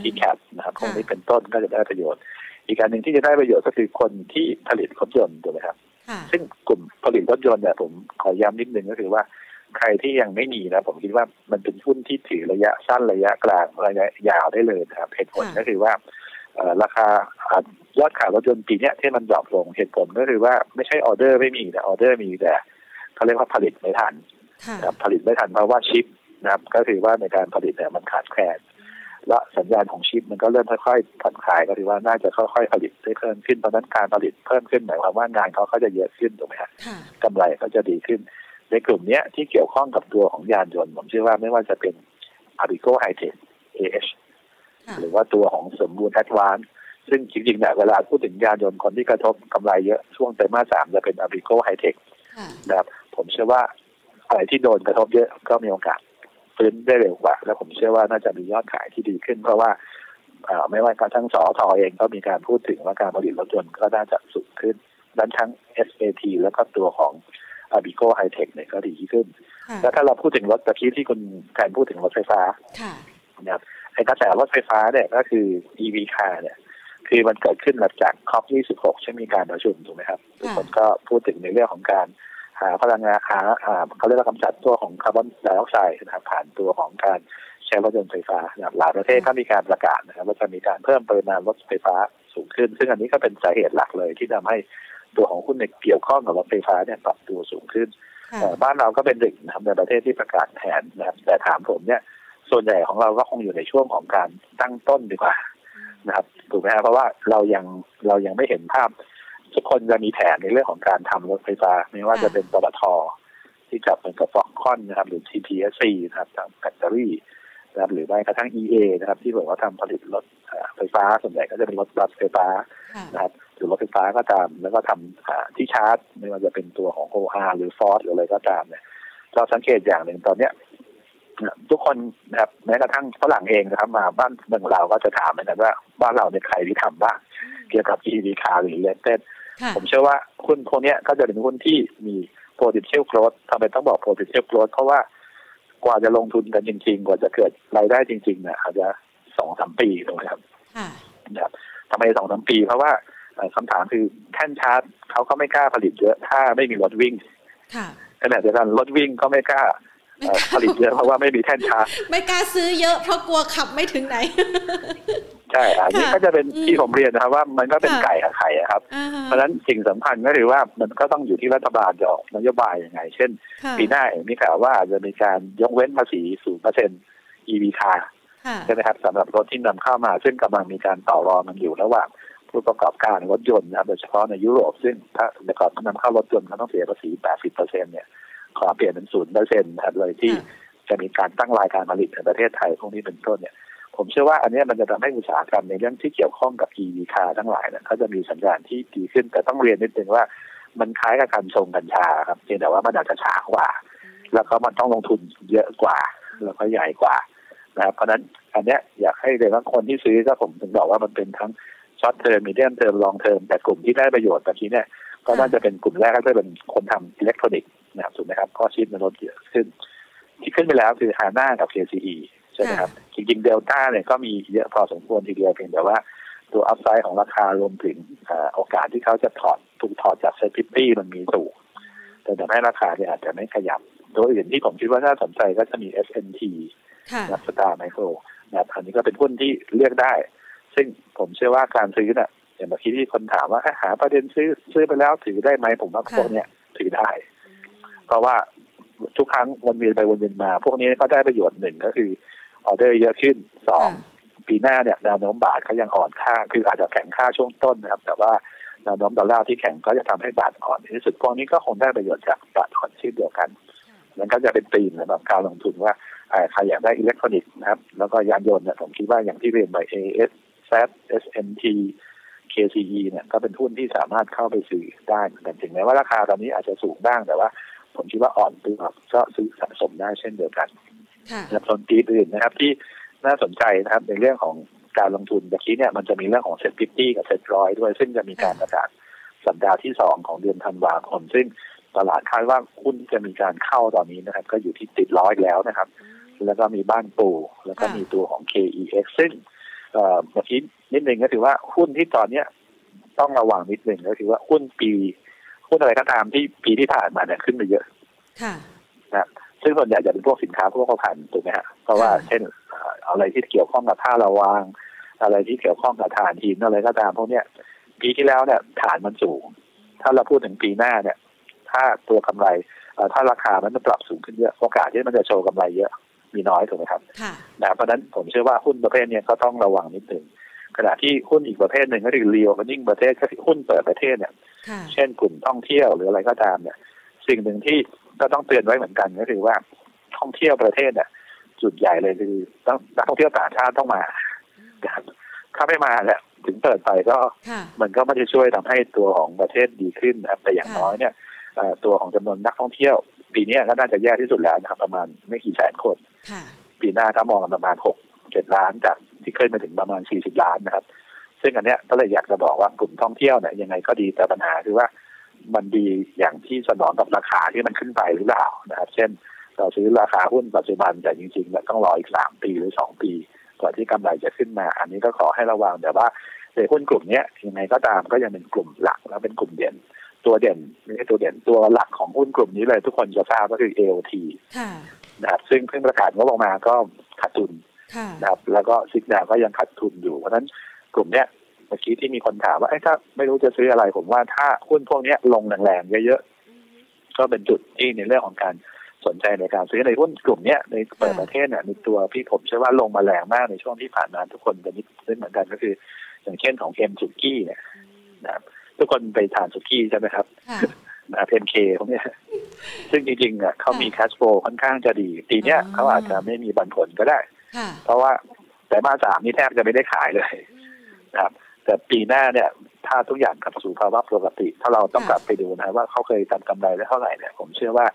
ทีแคปนะครับพวกนี้เป็นต้นก็จะได้ประโยชน์ อีกการหนึ่งที่จะได้ประโยชน์ก็คือคนที่ผลิตรถยนต์ถูกไหมครับ ซึ่งกลุ่มผลิตรถยนต์เนี่ยผมขอย้ำนิดนึงก็คือว่าใครที่ยังไม่มีนะผมคิดว่ามันเป็นหุ้นที่ถือระยะสั้นระยะกลางระยะยาวได้เลยนะครับเหตุผลก็คือว่าราคายอดขายรถยนต์ปีนี้ที่มัน drop ลงเหตุผลก็คือว่าไม่ใช่ออเดอร์ไม่มีแต่ออเดอร์มีแต่ เขาเรียกว่าผลิตไม่ทันผลิตไม่ทันเพราะว่าชิปนะครับ ก็คือว่าในการผลิตเนี่ยมันขาดแคลนและสัญญาณของชิปมันก็เริ่มค่อยๆผ่อนคลายก็ถือว่าน่าจะค่อยๆผลิตได้เพิ่มขึ้นเพราะนั้นการผลิตเพิ่มขึ้นหมายความว่างานเขาก็จะเยอะขึ้นถูกไหมครับกำไรก็จะดีขึ้น ในกลุ่มนี้ที่เกี่ยวข้องกับตัวของยานยนต์ผมเชื่อว่าไม่ว่าจะเป็น a r i c o High Tech AH หรือว่าตัวของสมบูรณ์แอดวานซึ่งจริงๆเนี่ยเวลาพูดถึงยานยนต์คนที่กระทบกำไรเยอะช่วงไตรมาสสามจะเป็น a r i c o High Tech นะครับ ผมเชื่อว่าอะไรที่โดนกระทบเยอะก็มีโอกาสฟื้นได้เร็วกว่า แล้วผมเชื่อว่าน่าจะมียอดขายที่ดีขึ้น เพราะว่าไม่ว่าการทั้งสอทอเองก็มีการพูดถึงว่าการผลิตรถยนต์ก็น่าจะสูงขึ้นดันทั้ง SAT แล้วก็ตัวของอาปิโกไฮเทคเนี่ยก็ดีขึ้น แล้วถ้าเราพูดถึงรถตะกี้ที่คุณการพูดถึงรถไฟฟ้านะครับไอ้กระแสรถไฟฟ้าเนี่ยก็คือ EV car เนี่ย คือมันเกิดขึ้นหลังจาก COP26ใช่มีการประชุมถูกไหมครับทุกคนก็พูดถึงในเรื่องของการหา พลังงานหาเขาเรียกว่ากำจัดตัวของคาร์บอนไดออกไซด์นะครับผ่านตัวของการใช้รถยนต์ไฟฟ้านะครับหลายประเทศก็มีการประกาศนะครับว่าจะมีการเพิ่มปริมาณรถไฟฟ้าสูงขึ้น ซึ่งอันนี้ก็เป็นสาเหตุหลักเลยที่ทำให้ตัวของหุ้นในเกี่ยวข้องกับรถไฟฟ้าเนี่ยปรับตัวสูงขึ้นบ้านเราก็เป็นหนึ่งนะครับในประเทศที่ประกาศแผนนะครับแต่ถามผมเนี่ยส่วนใหญ่ของเราก็คงอยู่ในช่วงของการตั้งต้นดีกว่านะครับถูกไหมครับเพราะว่าเรายังเรายังไม่เห็นภาพ ทุกคนจะมีแผนในเรื่องของการทำรถไฟฟ้า ไม่ว่าจะเป็นปตทที่จับเป็นกับฟอกคอนนะครับ หรือ TPSC นะครับทางแบตเตอรี่นะครับหรือแม้กระทั่ง EA นะครับ ที่บอกว่าทำผลิตรถไฟฟ้าส่วนใหญ่ก็จะเป็นรถบัสไฟฟ้านะครับหรือรถไฟฟ้าก็ตาม แล้วก็ทำที่ชาร์จ ไม่ว่าจะเป็นตัวของ OR หรือ Ford หรืออะไรก็ตามเนี่ยเราสังเกตอย่างหนึ่งตอนเนี้ยทุกคนนะครับแม้กระทั่งฝรั่งเองนะครับ มาบ้านเมืองเราก็จะถามเหมือนกันว่าบ้านเราเนี่ยใครที่ทำบ้างเกี่ยวกับ EV car หรือเลเต้น ผมเชื่อว่าหุ้นพวกนี้ก็จะเป็นหุ้นที่มี potential growth ทำไมต้องบอก potential growth เพราะว่ากว่าจะลงทุนกันจริง ๆ กว่าจะเกิดรายได้จริงๆเนี่ยอาจจะสองสามปีถูกไหมครับนะครับทำไมสองสามปี เพราะว่าคำถามคือแท่นชาร์จเขาก็ไม่กล้าผลิตเยอะถ้าไม่มีรถวิ่งขณะเดียวกันรถวิ่งก็ไม่กล้า ผลิตเยอะเพราะว่าไม่มีแท่นชาร์จไม่กล้าซื้อเยอะเพราะกลัวขับไม่ถึงไหน ใช่อันนี้ก็จะเป็นที่ผมเรียนนะครับว่ามันก็เป็นไก่กับไข่ครับ เพราะฉะนั้นสิ่งสำคัญก็คือว่ามันก็ต้องอยู่ที่รัฐบาลจะออกนโยบายยังไง เช่น ปีหน้ามีข่าวว่าจะมีการยกเว้นภาษีศูนย์เปอร์เซ็นต์ EV คาร์ใช่ไหมครับสำหรับรถที่นำเข้ามาซึ่งกำลังมีการต่อรองมันอยู่ระหว่างผู้ประกอบการรถยนต์นะครับโดยเฉพาะในยุโรปซึ่งถ้าแต่ก่อนนำเข้ารถยนต์เขาต้องเสียภาษี 80เปอร์เซ็นต์เนี่ย ขอเปลี่ยนเป็นศูนย์เปอร์เซ็นต์นะครับเลยที่จะมีการตั้งรายการผลิตในประเทศไทยพวกนี้เป็นต้นเนี่ย ผมเชื่อว่าอันนี้มันจะทำให้อุตสาหกรรมในเรื่องที่เกี่ยวข้องกับ EV คาร์ทั้งหลายเนี่ยเขาจะมีสัญญาณที่ดีขึ้น แต่ต้องเรียนนิดนึงว่ามันคล้ายกับกัญชงกัญชาครับเพียงแต่ว่ามันอาจจะช้ากว่า แล้วก็มันต้องลงทุนเยอะกว่า แล้วก็ใหญ่กว่านะครับเพราะนั้นอันเนี้ยอยากให้เลยว่าคนที่ซื้อก็ผมถึงบอกว่ามันเป็นทั้ง short term medium term long term แต่กลุ่มที่ได้ประโยชน์แบบนี้เนี่ยก็น่าจะเป็นกลุ่มแรกก็จะเป็นคนทำอิเล็กทรอนิกส์ นะครับถูกไหมครับก็ชิปมันลดเยอะขึ้น ที่ขึ้นไปแล้วคือฮาน่ากับ KCE ใช่ไหมครับจริงๆเดลต้าเนี่ยก็มีเยอะพอสมควรทีเดียวเพียงแต่ว่าตัว upside ของราคารวมถึงโอกาสที่เขาจะถอดถูกถอดจาก SET50มันมีสูงแต่ทำให้ราคาเนี่ยอาจจะไม่ขยับตัวอื่นที่ผมคิดว่าน่าสนใจก็จะมี SMT นับสตาร์ไมโครนะอันนี้ก็เป็นหุ้นที่เลือกได้ ซึ่งผมเชื่อว่าการซื้อเนี่ยอย่างเมื่อกี้ที่คนถามว่าหาประเด็นซื้อซื้อไปแล้วถือได้ไหมผมว่าพวกเนี้ยถือได้ เพราะว่าทุกครั้งวนเวียนไปวนเวียนมา พวกนี้ก็ได้ประโยชน์หนึ่งก็คือออเดอร์เยอะขึ้นสองปีหน้าเนี่ยแนวโน้มบาทเขายังอ่อนค่า คืออาจจะแข็งค่าช่วงต้นนะครับ แต่ว่าแนวโน้มดอลลาร์ที่แข็งก็จะทำให้บาทอ่อนในที่สุดพวกนี้ก็คงได้ประโยชน์จากบาทอ่อนเช่นเดียวกันมันก็จะเป็นตีนสำหรับการลงทุนว่าใครอยากได้อิเล็กทรอนิกส์นะครับ แล้วก็ยานยนต์เนี่ยผมคิดว่าอย่างที่เรียนไป AS Z SMT KCE เนี่ยก็เป็นหุ้นที่สามารถเข้าไปซื้อได้เหมือนกันถึงแม้ว่าราคาตอนนี้อาจจะสูงบ้างแต่ว่า ผมคิดว่าอ่อนตัวก็ซื้อสะสมได้เช่นเดียวกันนะส่วนตีอื่นนะครับ ที่น่าสนใจนะครับในเรื่องของการลงทุนแบบนี้เนี่ยมันจะมีเรื่องของ SET fifty กับเซ็ตร้อยด้วย ซึ่งจะมีการประกาศสัปดาห์ที่สองของเดือนธันวาคมซึ่งตลาดคาดว่าหุ้นจะมีการเข้าตอนนี้นะครับ ก็อยู่ที่ติดล้อแล้วนะครับ แล้วก็มีบ้านปูแล้วก็มีตัวของ KEX ซึ่งเมื่อกี้นิดนึงก็ถือว่าหุ้นที่ตอนเนี้ยต้องระวังนิดนึงก็คือว่าหุ้นปี หุ้นอะไรก็ตามที่ปีที่ผ่านมาเนี่ยขึ้นไปเยอะ ค่ะ นะซึ่งส่วนใหญ่จะเป็นพวกสินค้าพวกพันถูกไหมฮะเพราะว่าเช่นอะไรที่เกี่ยวข้องกับท่าระวาง อะไรที่เกี่ยวข้องกับฐานหินอะไรก็ตามพวกเนี้ยปีที่แล้วเนี่ยฐานมันสูง ถ้าเราพูดถึงปีหน้าเนี่ย ถ้าตัวกำไรถ้าราคามันปรับสูงขึ้นเยอะโอกาสที่มันจะโชว์กำไรเยอะมีน้อยถูกไหมครับนะเพราะนั้นผมเชื่อว่าหุ้นประเภทนี้ก็ต้องระวังนิดหนึ่งขณะที่หุ้นอีกประเภทหนึ่งก็คือเรียวมันยิ่งประเทศก็คือหุ้นเปิดประเทศเนี่ย เช่นกลุ่มท่องเที่ยวหรืออะไรก็ตามเนี่ย สิ่งหนึ่งที่ก็ต้องเตือนไว้เหมือนกันก็คือว่าท่องเที่ยวประเทศเนี่ยจุดใหญ่เลยคือต้องนักท่องเที่ยวต่างชาติต้องมา ถ้าไม่มาเนี่ยถึงเปิดไปก็มันก็ไม่ได้ช่วยทำให้ตัวของประเทศดีขึ้นนะครับแต่อย่างน้อยเนี่ยตัวของจำนวนนักท่องเที่ยว ปีนี้ก็น่าจะแย่ที่สุดแล้วนะครับ ประมาณไม่กี่แสนคนปีหน้าถ้ามองประมาณหกเจ็ดล้านจากที่เคยมาถึงประมาณสี่สิบล้านนะครับ ซึ่งอันเนี้ยก็เลยอยากจะบอกว่ากลุ่มท่องเที่ยวเนี่ยยังไงก็ดีแต่ปัญหาคือว่ามันดีอย่างที่สนองกับราคาที่มันขึ้นไปหรือเปล่านะครับ เช่น เราซื้อราคาหุ้นปัจจุบันแต่จริงๆต้องรออีกสามปีหรือสองปีกว่าที่กำไรจะขึ้นมา อันนี้ก็ขอให้ระวังแต่ว่าในหุ้นกลุ่มนี้ยังไงก็ตามก็ยังเป็นกลุ่มหลักแล้วเป็นกลุ่มเด่น ตัวเด่นไม่ใช่ตัวเด่นตัวหลักของหุ้นกลุ่มนี้เลยทุกคนจะทราบก็คือ AOT นะครับซึ่งเพิ่งประกาศงบออกมาก็ขาดทุนนะครับแล้วก็ซิกนาก็ยังขาดทุนอยู่เพราะฉะนั้น กลุ่มเนี้ยเมื่อกี้ที่มีคนถามว่าถ้าไม่รู้จะซื้ออะไรผมว่าถ้าหุ้นพวกนี้ลงแรงๆเยอะๆก็เป็นจุดที่ในเรื่องของการสนใจในการซื้อในหุ้นกลุ่มเนี้ยในเปิดประเทศเนี่ยในตัวพี่ผมเชื่อว่าลงมาแรงมากในช่วงที่ผ่านมาทุกคนเป็นนิดเหมือนกันก็คือ อย่างเช่นของเอ็มสุกี้เนี่ยนะครับทุกคนไปทานสุกี้ใช่ไหมครับนะเอ็มเคพวกนี้ซึ่งจริงๆอะเขามีแคชโฟค่อนข้างจะดีปีเนี้ยเขาอาจจะไม่มีบันผลก็ได้เพราะว่าแต่มาสามนี่แทบจะไม่ได้ขายเลย นะครับแต่ปีหน้าเนี่ยถ้าทุกอย่างกลับสู่ภาวะปกติ ถ้าเราต้องกลับไปดูนะว่าเขาเคยทำกำไรได้เท่าไหร่เนี่ยผมเชื่อว่า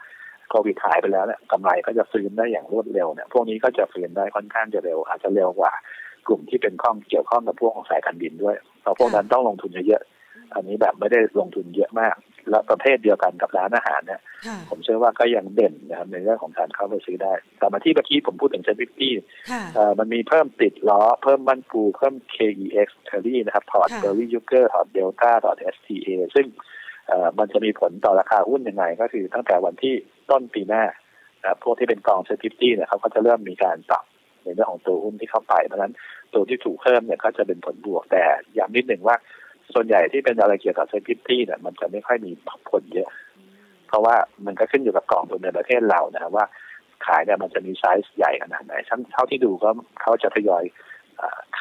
โควิดหายไปแล้วเนี่ยกำไรก็จะฟื้นได้อย่างรวดเร็วเนี่ยพวกนี้ก็จะฟื้นได้ค่อนข้างจะเร็ว อาจจะเร็วกว่ากลุ่มที่เป็นข้องเกี่ยวข้องกับพวกของสายการบินด้วยเพราะพวกนั้นต้องลงทุนเยอะอันนี้แบบไม่ได้ลงทุนเยอะมาก และประเภทเดียวกันกับร้านอาหารเนี่ยผมเชื่อว่าก็ยังเด่นนะครับในเรื่องของการเข้าไปซื้อได้ แต่มาที่เมื่อกี้ผมพูดถึง SET fifty มันมีเพิ่มติดล้อ เพิ่มบ้านปูเพิ่ม KEX Kerry นะครับ ถอด Berli Jucker ถอดเดลต้าถอด STA ซึ่งมันจะมีผลต่อราคาหุ้นยังไง ก็คือตั้งแต่วันที่ต้นปีหน้าพวกที่เป็นกอง SET fifty เนี่ยเขาก็จะเริ่มมีการปรับในเรื่องของตัวหุ้นที่เข้าไป เพราะฉะนั้นตัวที่ถูกเพิ่มเนี่ยก็จะเป็นผลบวกแต่ย้ำนิดหนึ่งว่า ส่วนใหญ่ที่เป็นอะไรเกี่ยวกับ SET fifty เนี่ยมันจะไม่ค่อยมีผลเยอะ เพราะว่ามันก็ขึ้นอยู่กับกองทุนในประเทศเรานะครับว่าขายเนี่ยมันจะมีไซส์ใหญ่ขนาดไหนเท่าที่ดูก็เขาจะทยอย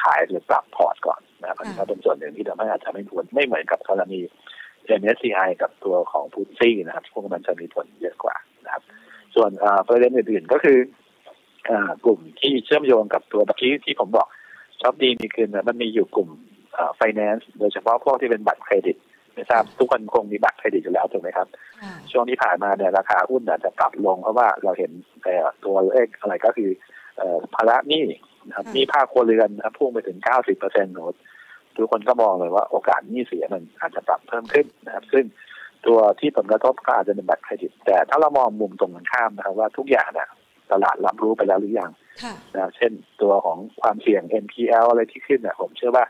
ขายหรือปรับพอร์ตก่อนนะครับอันนี้ก็เป็นส่วนหนึ่งที่ทำให้อาจจะไม่ผลไม่เหมือนกับกรณี MSCI กับตัวของ FTSE นะครับ พวกมันจะมีผลเยอะกว่านะครับ ส่วนประเด็นอื่นๆก็คือกลุ่มที่เชื่อมโยงกับตัวตะกี้ที่ผมบอกช้อปดีมีคืนมันมีอยู่กลุ่ม ไฟแนนซ์โดยเฉพาะพวกที่เป็นบัตรเครดิตไม่ทราบทุกคนคงมีบัตรเครดิตอยู่แล้วถูกไหมครับ ช่วงที่ผ่านมาเนี่ยราคาหุ้นอาจจะปรับลงเพราะว่าเราเห็นแต่ตัวเลขอะไรก็คือภาระหนี้นะครับหนี้ภาคครัวเรือนนะพุ่งไปถึง 90เปอร์เซ็นต์โนดทุกคนก็มองเลยว่าโอกาสหนี้เสียมันอาจจะปรับเพิ่มขึ้นนะครับ ซึ่งตัวที่ผลกระทบก็อาจจะเป็นบัตรเครดิต แต่ถ้าเรามองมุมตรงกันข้ามนะครับว่าทุกอย่างเนี่ยตลาดรับรู้ไปแล้วหรือยังนะเช่นตัวของความเสี่ยง NPL อะไรที่ขึ้นเนี่ยผมเชื่อว่า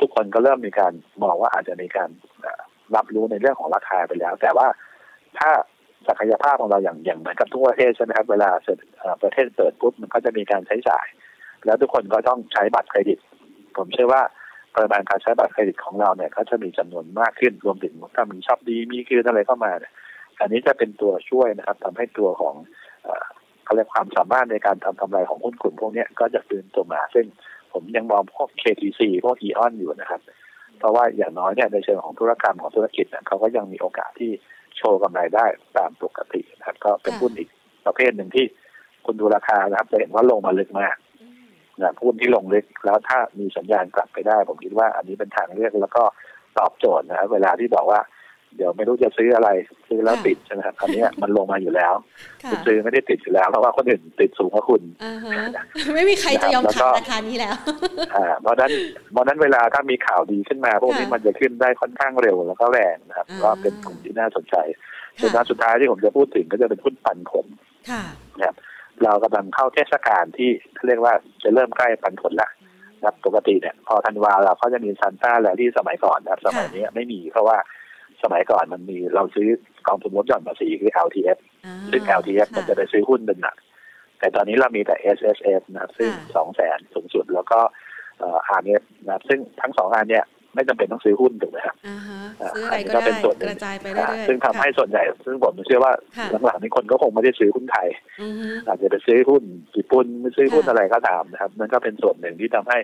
ทุกคนก็เริ่มมีการมองว่าอาจจะมีการรับรู้ในเรื่องของราคาไปแล้ว แต่ว่าถ้าศักยภาพของเราอย่างอย่างเหมือนกับทุกประเทศใช่ไหมครับเวลาประเทศเปิดปุ๊บมันก็จะมีการใช้จ่าย แล้วทุกคนก็ต้องใช้บัตรเครดิต ผมเชื่อว่าปริมาณการใช้บัตรเครดิตของเราเนี่ยก็จะมีจำนวนมากขึ้นรวมถึงถ้ามีช็อปดีมีคืนอะไรเข้ามาเนี่ยอันนี้จะเป็นตัวช่วยนะครับทำให้ตัวของเขาเรียกความสามารถในการทำกำไรของหุ้นกลุ่มพวกนี้ก็จะฟื้นตัวมาซึ่ง ผมยังมองพวก KTC พวก EON อนอยู่นะครับ เพราะว่าอย่างน้อยเนี่ยในเชิงของธุรกรรมของธุรกิจเนี่ยเขาก็ยังมีโอกาสที่โชว์กำไรได้ตามปกตินะครับก็เป็นหุ้นอีกประเภทหนึ่งที่คุณดูราคานะครับจะเห็นว่าลงมาลึกมากนะหุ้นที่ลงลึกแล้วถ้ามีสัญญาณกลับไปได้ ผมคิดว่าอันนี้เป็นทางเลือกแล้วก็ตอบโจทย์นะเวลาที่บอกว่า เดี๋ยวไม่รู้จะซื้ออะไร ซื้อแล้วติดใช่ไหมครับอันนี้มันลงมาอยู่แล้วคุณซื้อไม่ได้ติดอยู่แล้วเพราะว่าคนอื่นติดสูงกว่าคุณไม่มีใครจะยอมขายราคานี้แล้วเพราะนั้นเพราะนั้นเวลาถ้ามีข่าวดีขึ้นมา พวกนี้มันจะขึ้นได้ค่อนข้างเร็วแล้วก็แรงนะครับก็เป็นกลุ่มที่น่าสนใจส่วนสุดท้ายที่ผมจะพูดถึงก็จะเป็นหุ้นปันผลนะครับเรากำลังเข้าเทศกาลที่เรียกว่าจะเริ่มใกล้ปันผลละนะครับปกติเนี่ยพอธันวาเราเขาจะมีซันต้าแล้วที่สมัยก่อนนะครับสมัยนี้ไม่มีเพราะว่า สมัยก่อนมันมีเราซื้อกองทุนลดหย่อนภาษีคือ LTF ซึ่ง LTF มันจะไปซื้อหุ้นเป็นหนักแต่ตอนนี้เรามีแต่ S S F นะครับซึ่งสองแสนสูงสุดแล้วก็เอ่อ R F นะครับซึ่งทั้งสองอันเนี่ยไม่จำเป็นต้องซื้อหุ้นถูกไหมครับซื้ออะไรก็ได้กระจายไปเรื่อยๆซึ่งทำให้ส่วนใหญ่ ซึ่งผมเชื่อว่าหลังๆนี้คนก็คงไม่ได้ซื้อหุ้นไทยอาจจะไปซื้อหุ้นญี่ปุ่นไม่ซื้อหุ้นอะไรก็ตามนะครับนั่นก็เป็นส่วนหนึ่งที่ทำให้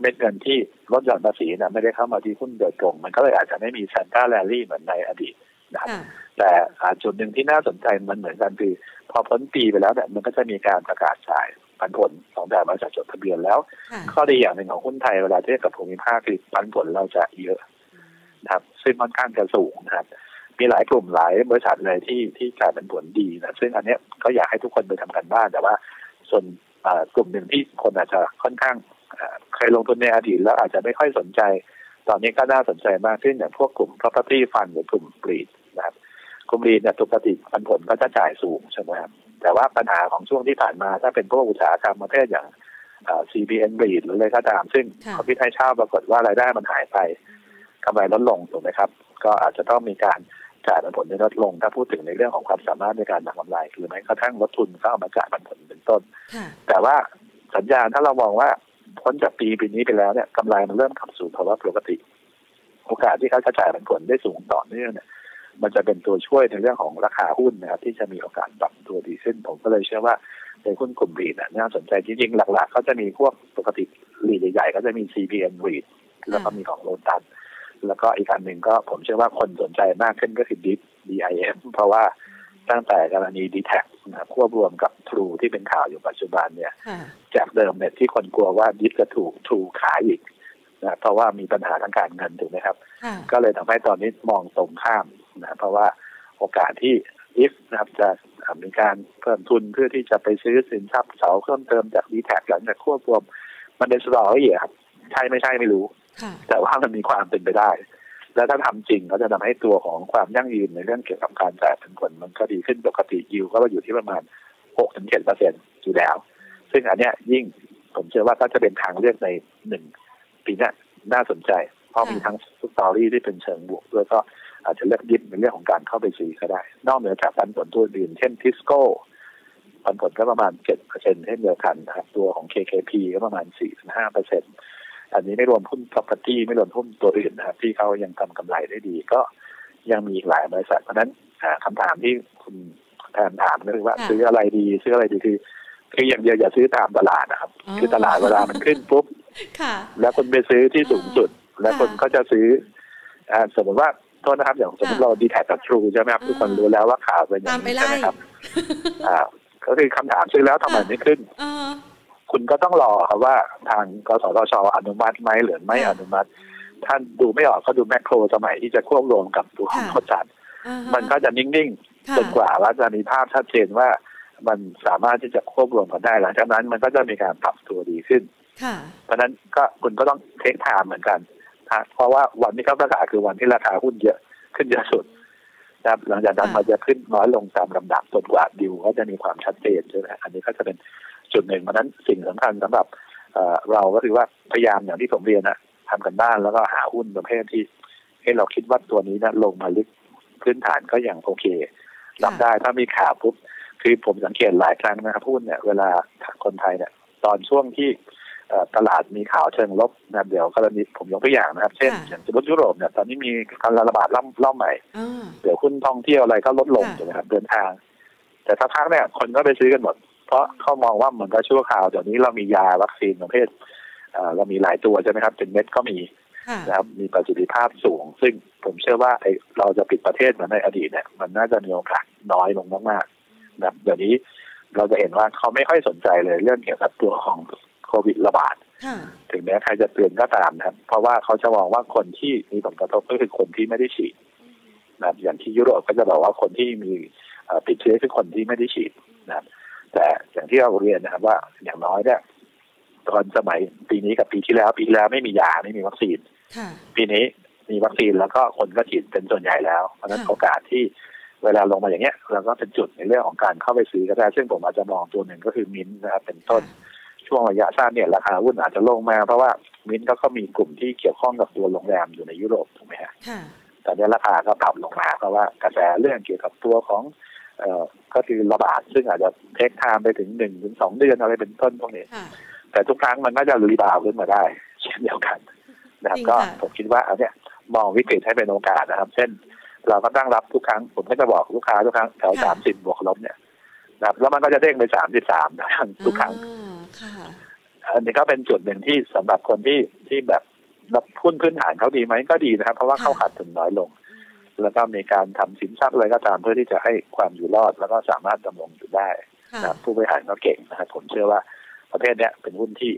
เม็ดเงินที่ลดหย่อนภาษีนะไม่ได้เข้ามาที่หุ้นโดยตรง มันก็เลยอาจจะไม่มี Santa rally เหมือนในอดีตนะครับแต่จุดหนึ่งที่น่าสนใจมันเหมือนกันคือ พอพ้นปีไปแล้วเนี่ยมันก็จะมีการประกาศจ่ายปันผลของแบบบริษัทจดทะเบียนแล้ว ข้อดีอย่างหนึ่งของหุ้นไทยเวลาเทียบกับภูมิภาคคือปันผลเราจะเยอะนะครับ ซึ่งค่อนข้างจะสูงนะครับมีหลายกลุ่มหลายบริษัทเลยที่ที่จ่ายปันผลดีนะซึ่งอันนี้ก็อยากให้ทุกคนไปทำกันบ้านแต่ว่า ส่วนกลุ่มหนึ่งที่คนอาจจะค่อนข้าง เคยลงทุนในอดีตแล้วอาจจะไม่ค่อยสนใจ ตอนนี้ก็น่าสนใจมากขึ้นอย่างพวกกลุ่ม property fund หรือกลุ่มบรีดนะครับกลุ่มบรีดเนี่ยปกติปันผลก็จะจ่ายสูงใช่ไหมครับแต่ว่าปัญหาของช่วงที่ผ่านมาถ้าเป็นพวกอุตสาหกรรมประเภทอย่าง CBN บรีดหรืออะไรก็ตาม ซึ่งเขาพิจารณาปรากฏว่ารายได้มันหายไปกำไรลดลงถูกไหมครับ ก็อาจจะต้องมีการจ่ายปันผลในลดลง ถ้าพูดถึงในเรื่องของความสามารถในการทำกำไร หรือแม้กระทั่งลดทุนก็เอามาจ่ายปันผลเป็นต้น แต่ว่าสัญญาณถ้าเรามองว่า พ้นจากปีปีนี้ไปแล้วเนี่ยกำไรมันเริ่มขับสู่ภาวะปกติ โอกาสที่เขาจะจ่ายผลได้สูงต่อเนื่องเนี่ยมันจะเป็นตัวช่วยในเรื่องของราคาหุ้นนะครับที่จะมีโอกาสปรับตัวดีขึ้นผมก็เลยเชื่อว่าในหุ้นกลุ่มรีดน่าสนใจจริงๆ หลักๆ เขาจะมีพวกปกติรีดใหญ่ๆ ก็จะมี CPN รีดแล้วก็มีของโลตันแล้วก็อีกอันหนึ่งก็ผมเชื่อว่าคนสนใจมากขึ้นก็คือดิฟ DIM เพราะว่า ตั้งแต่กรณีดีแท็นะครับควบรวมกับทรูที่เป็นข่าวอยู่ปัจจุบันเนี่ย จากเดิมเนี่ยที่คนกลัวว่าดิฟจะถูกทรูขายอีกนะเพราะว่ามีปัญหาทางการเงินถูกไหมครับ ก็เลยทำให้ตอนนี้มองตรงข้ามนะเพราะว่าโอกาสที่อิฟนะครับจะมีการเพิ่มทุนเพื่อที่จะไปซื้อสินทรัพย์เสาเพิ่มเติมจากดีแท็หลังจากควบรวมมันเป็นสตอรี่ครับใช่ไม่ใช่ไม่รู้ แต่ว่ามันมีความเป็นไปได้ แล้วถ้าทำจริงเขาจะทำให้ตัวของความยั่งยืนในเรื่องเกี่ยวกับการจ่ายเป็นผลมันก็ดีขึ้นปกติยิวก็อยู่ที่ประมาณหกถึงเจ็ดเปอร์เซ็นต์อยู่แล้ว ซึ่งอันเนี้ยยิ่งผมเชื่อว่าก็จะเป็นทางเลือกในหนึ่งปีนี้น่าสนใจ เพราะมีทั้ง story ที่เป็นเชิงบวกด้วยก็อาจจะเลือกหยิบในเรื่องของการเข้าไปซื้อก็ได้ นอกเหนือจากปันผลตัวอื่นเช่นทิสโก้ปันผลก็ประมาณเจ็ดเปอร์เซ็นต์เช่นเดียวกันนะครับตัวของ KKP ก็ประมาณสี่ถึงห้าเปอร์เซ็นต์ อันนี้ไม่รวมหุ้น property ไม่รวมหุ้นตัวอื่นนะครับที่เขายังทำกำไรได้ดี ก็ยังมีอีกหลายบริษัท เพราะนั้นคำถามที่คุณแทนถามก็คือว่าซื้ออะไรดีซื้ออะไรดีคือคืออย่างเดียวอย่าซื้อตามตลาดนะครับ คือตลาดเวลามันขึ้นปุ๊บแล้วคนไปซื้อที่สูงสุด แล้วคนก็จะซื้ออ่าสมมติว่าโทษนะครับอย่างสมมติเราดีแท็กกับทรูใช่ไหมครับทุกคนรู้แล้วว่าข่าวเป็นอย่างนี้ใช่ไหมครับ อ่า ก็คือคำถามซื้อแล้วทำไมไม่ขึ้น คุณก็ต้องรอครับว่าทางกสทชอนุมัติไหมหรือไม่อนุมัติ ท่านดูไม่ออกก็ดูแมคโครสมัยที่จะควบรวมกับตัวของข้จัดมันก็จะนิ่งๆจนกว่าว่าจะมีภาพชัดเจนว่ามันสามารถที่จะควบรวมกันได้หลังจากนั้นมันก็จะมีการปรับตัวดีขึ้นเพราะนั้นก็คุณก็ต้องเทคไทม์เหมือนกันเพราะว่าวันที่เขาประกาศคือวันที่ราคาหุ้นเยอะขึ้นเยอะสุดนะครับหลังจากนั้นมันจะขึ้นน้อยลงตามลำดับจนกว่าดิวก็จะมีความชัดเจนใช่ไหมอันนี้ก็จะเป็น จุดหนึ่งเพราะนั้นสิ่งสำคัญสำหรับเราก็คือว่าพยายามอย่างที่ผมเรียนนะทำกันบ้านแล้วก็หาหุ้นประเภทที่ให้เราคิดว่าตัวนี้นะลงมาลึกพื้นฐานก็อย่างโอเครับได้ถ้ามีข่าวปุ๊บคือผมสังเกตหลายครั้งนะครับหุ้นเนี่ยเวลาคนไทยเนี่ย ตอนช่วงที่ตลาดมีข่าวเชิงลบนะเดี๋ยวกรณีผมยกตัวอย่างนะครับ เช่นอย่างสมมติยุโรปเนี่ยตอนนี้มีการระบาดรอบรอบใหม่ เดี๋ยวหุ้นท่องเที่ยวอะไรก็ลดลงใช่ไหมครับเดินทาง แต่ถ้าพักเนี่ยคนก็ไปซื้อกันหมด เพราะเขามองว่ามันก็ชั่วคราวเดี๋ยวนี้เรามียาวัคซีนประเภทเรามีหลายตัวใช่ไหมครับเป็นเม็ดก็มีนะครับมีประสิทธิภาพสูง ซึ่งผมเชื่อว่าไอเราจะปิดประเทศเหมือนในอดีตเนี่ยมันน่าจะมีโอกาสน้อยลงมากๆนะเดี๋ยวนี้เราจะเห็นว่าเขาไม่ค่อยสนใจเลยเรื่องเกี่ยวกับตัวของโควิดระบาดถึงแม้ใครจะเตือนก็ตามนะครับ เพราะว่าเขาจะมองว่าคนที่มีผลกระทบก็คือคนที่ไม่ได้ฉีดนะอย่างที่ยุโรปก็จะบอกว่าคนที่มีติดเชื้อคือคนที่ไม่ได้ฉีดนะ แต่อย่างที่เราเรียนนะครับว่าอย่างน้อยเนี่ยตอนสมัยปีนี้กับปีที่แล้ว ปีที่แล้วไม่มียาไม่มีวัคซีนปีนี้มีวัคซีนแล้วก็คนก็ฉีดเป็นส่วนใหญ่แล้ว เพราะนั้นโอกาสที่เวลาลงมาอย่างเงี้ยเราก็เป็นจุดในเรื่องของการเข้าไปซื้อก็ได้ซึ่งผมอาจจะมองตัวหนึ่งก็คือมินนะครับเป็นต้นช่วงระยะสั้นเนี่ยราคาหุ้นอาจจะลงมา เพราะว่ามินก็เขามีกลุ่มที่เกี่ยวข้องกับตัวโรงแรมอยู่ในยุโรปถูกไหมฮะแต่เนี้ยราคาก็ปรับลงมาเพราะว่ากระแสเรื่องเกี่ยวกับตัวของเอ่อ ก็คือระบาดซึ่งอาจจะเทคไทม์ไปถึงหนึ่งถึงสองเดือนอะไรเป็นต้นพวกนี้ แต่ทุกครั้งมันก็จะรีบาวขึ้นมาได้ เช่นเดียวกันนะครับ ก็ผมคิดว่าอันเนี้ยมองวิกฤตให้เป็นโอกาสนะครับ เช่น เราก็ตั้งรับทุกครั้ง ผมก็จะบอกลูกค้าทุกครั้งแถวสามสิบบวกลบเนี่ยนะครับแล้วมันก็จะเด้งไปสามสิบสามทุกครั้งอันนี้ก็เป็นจุดหนึ่งที่สำหรับคนที่ที่แบบรับพุ้นพื้นฐานเขาดีไหมก็ดีนะครับ เพราะว่าเข้าขาดทุนน้อยลง แล้วก็มีการทำสินทรัพย์อะไรก็ตามเพื่อที่จะให้ความอยู่รอด แล้วก็สามารถดำรงอยู่ได้นะผู้บริหารก็เก่งนะครับผมเชื่อว่าประเภทเนี้ยเป็นหุ้นที่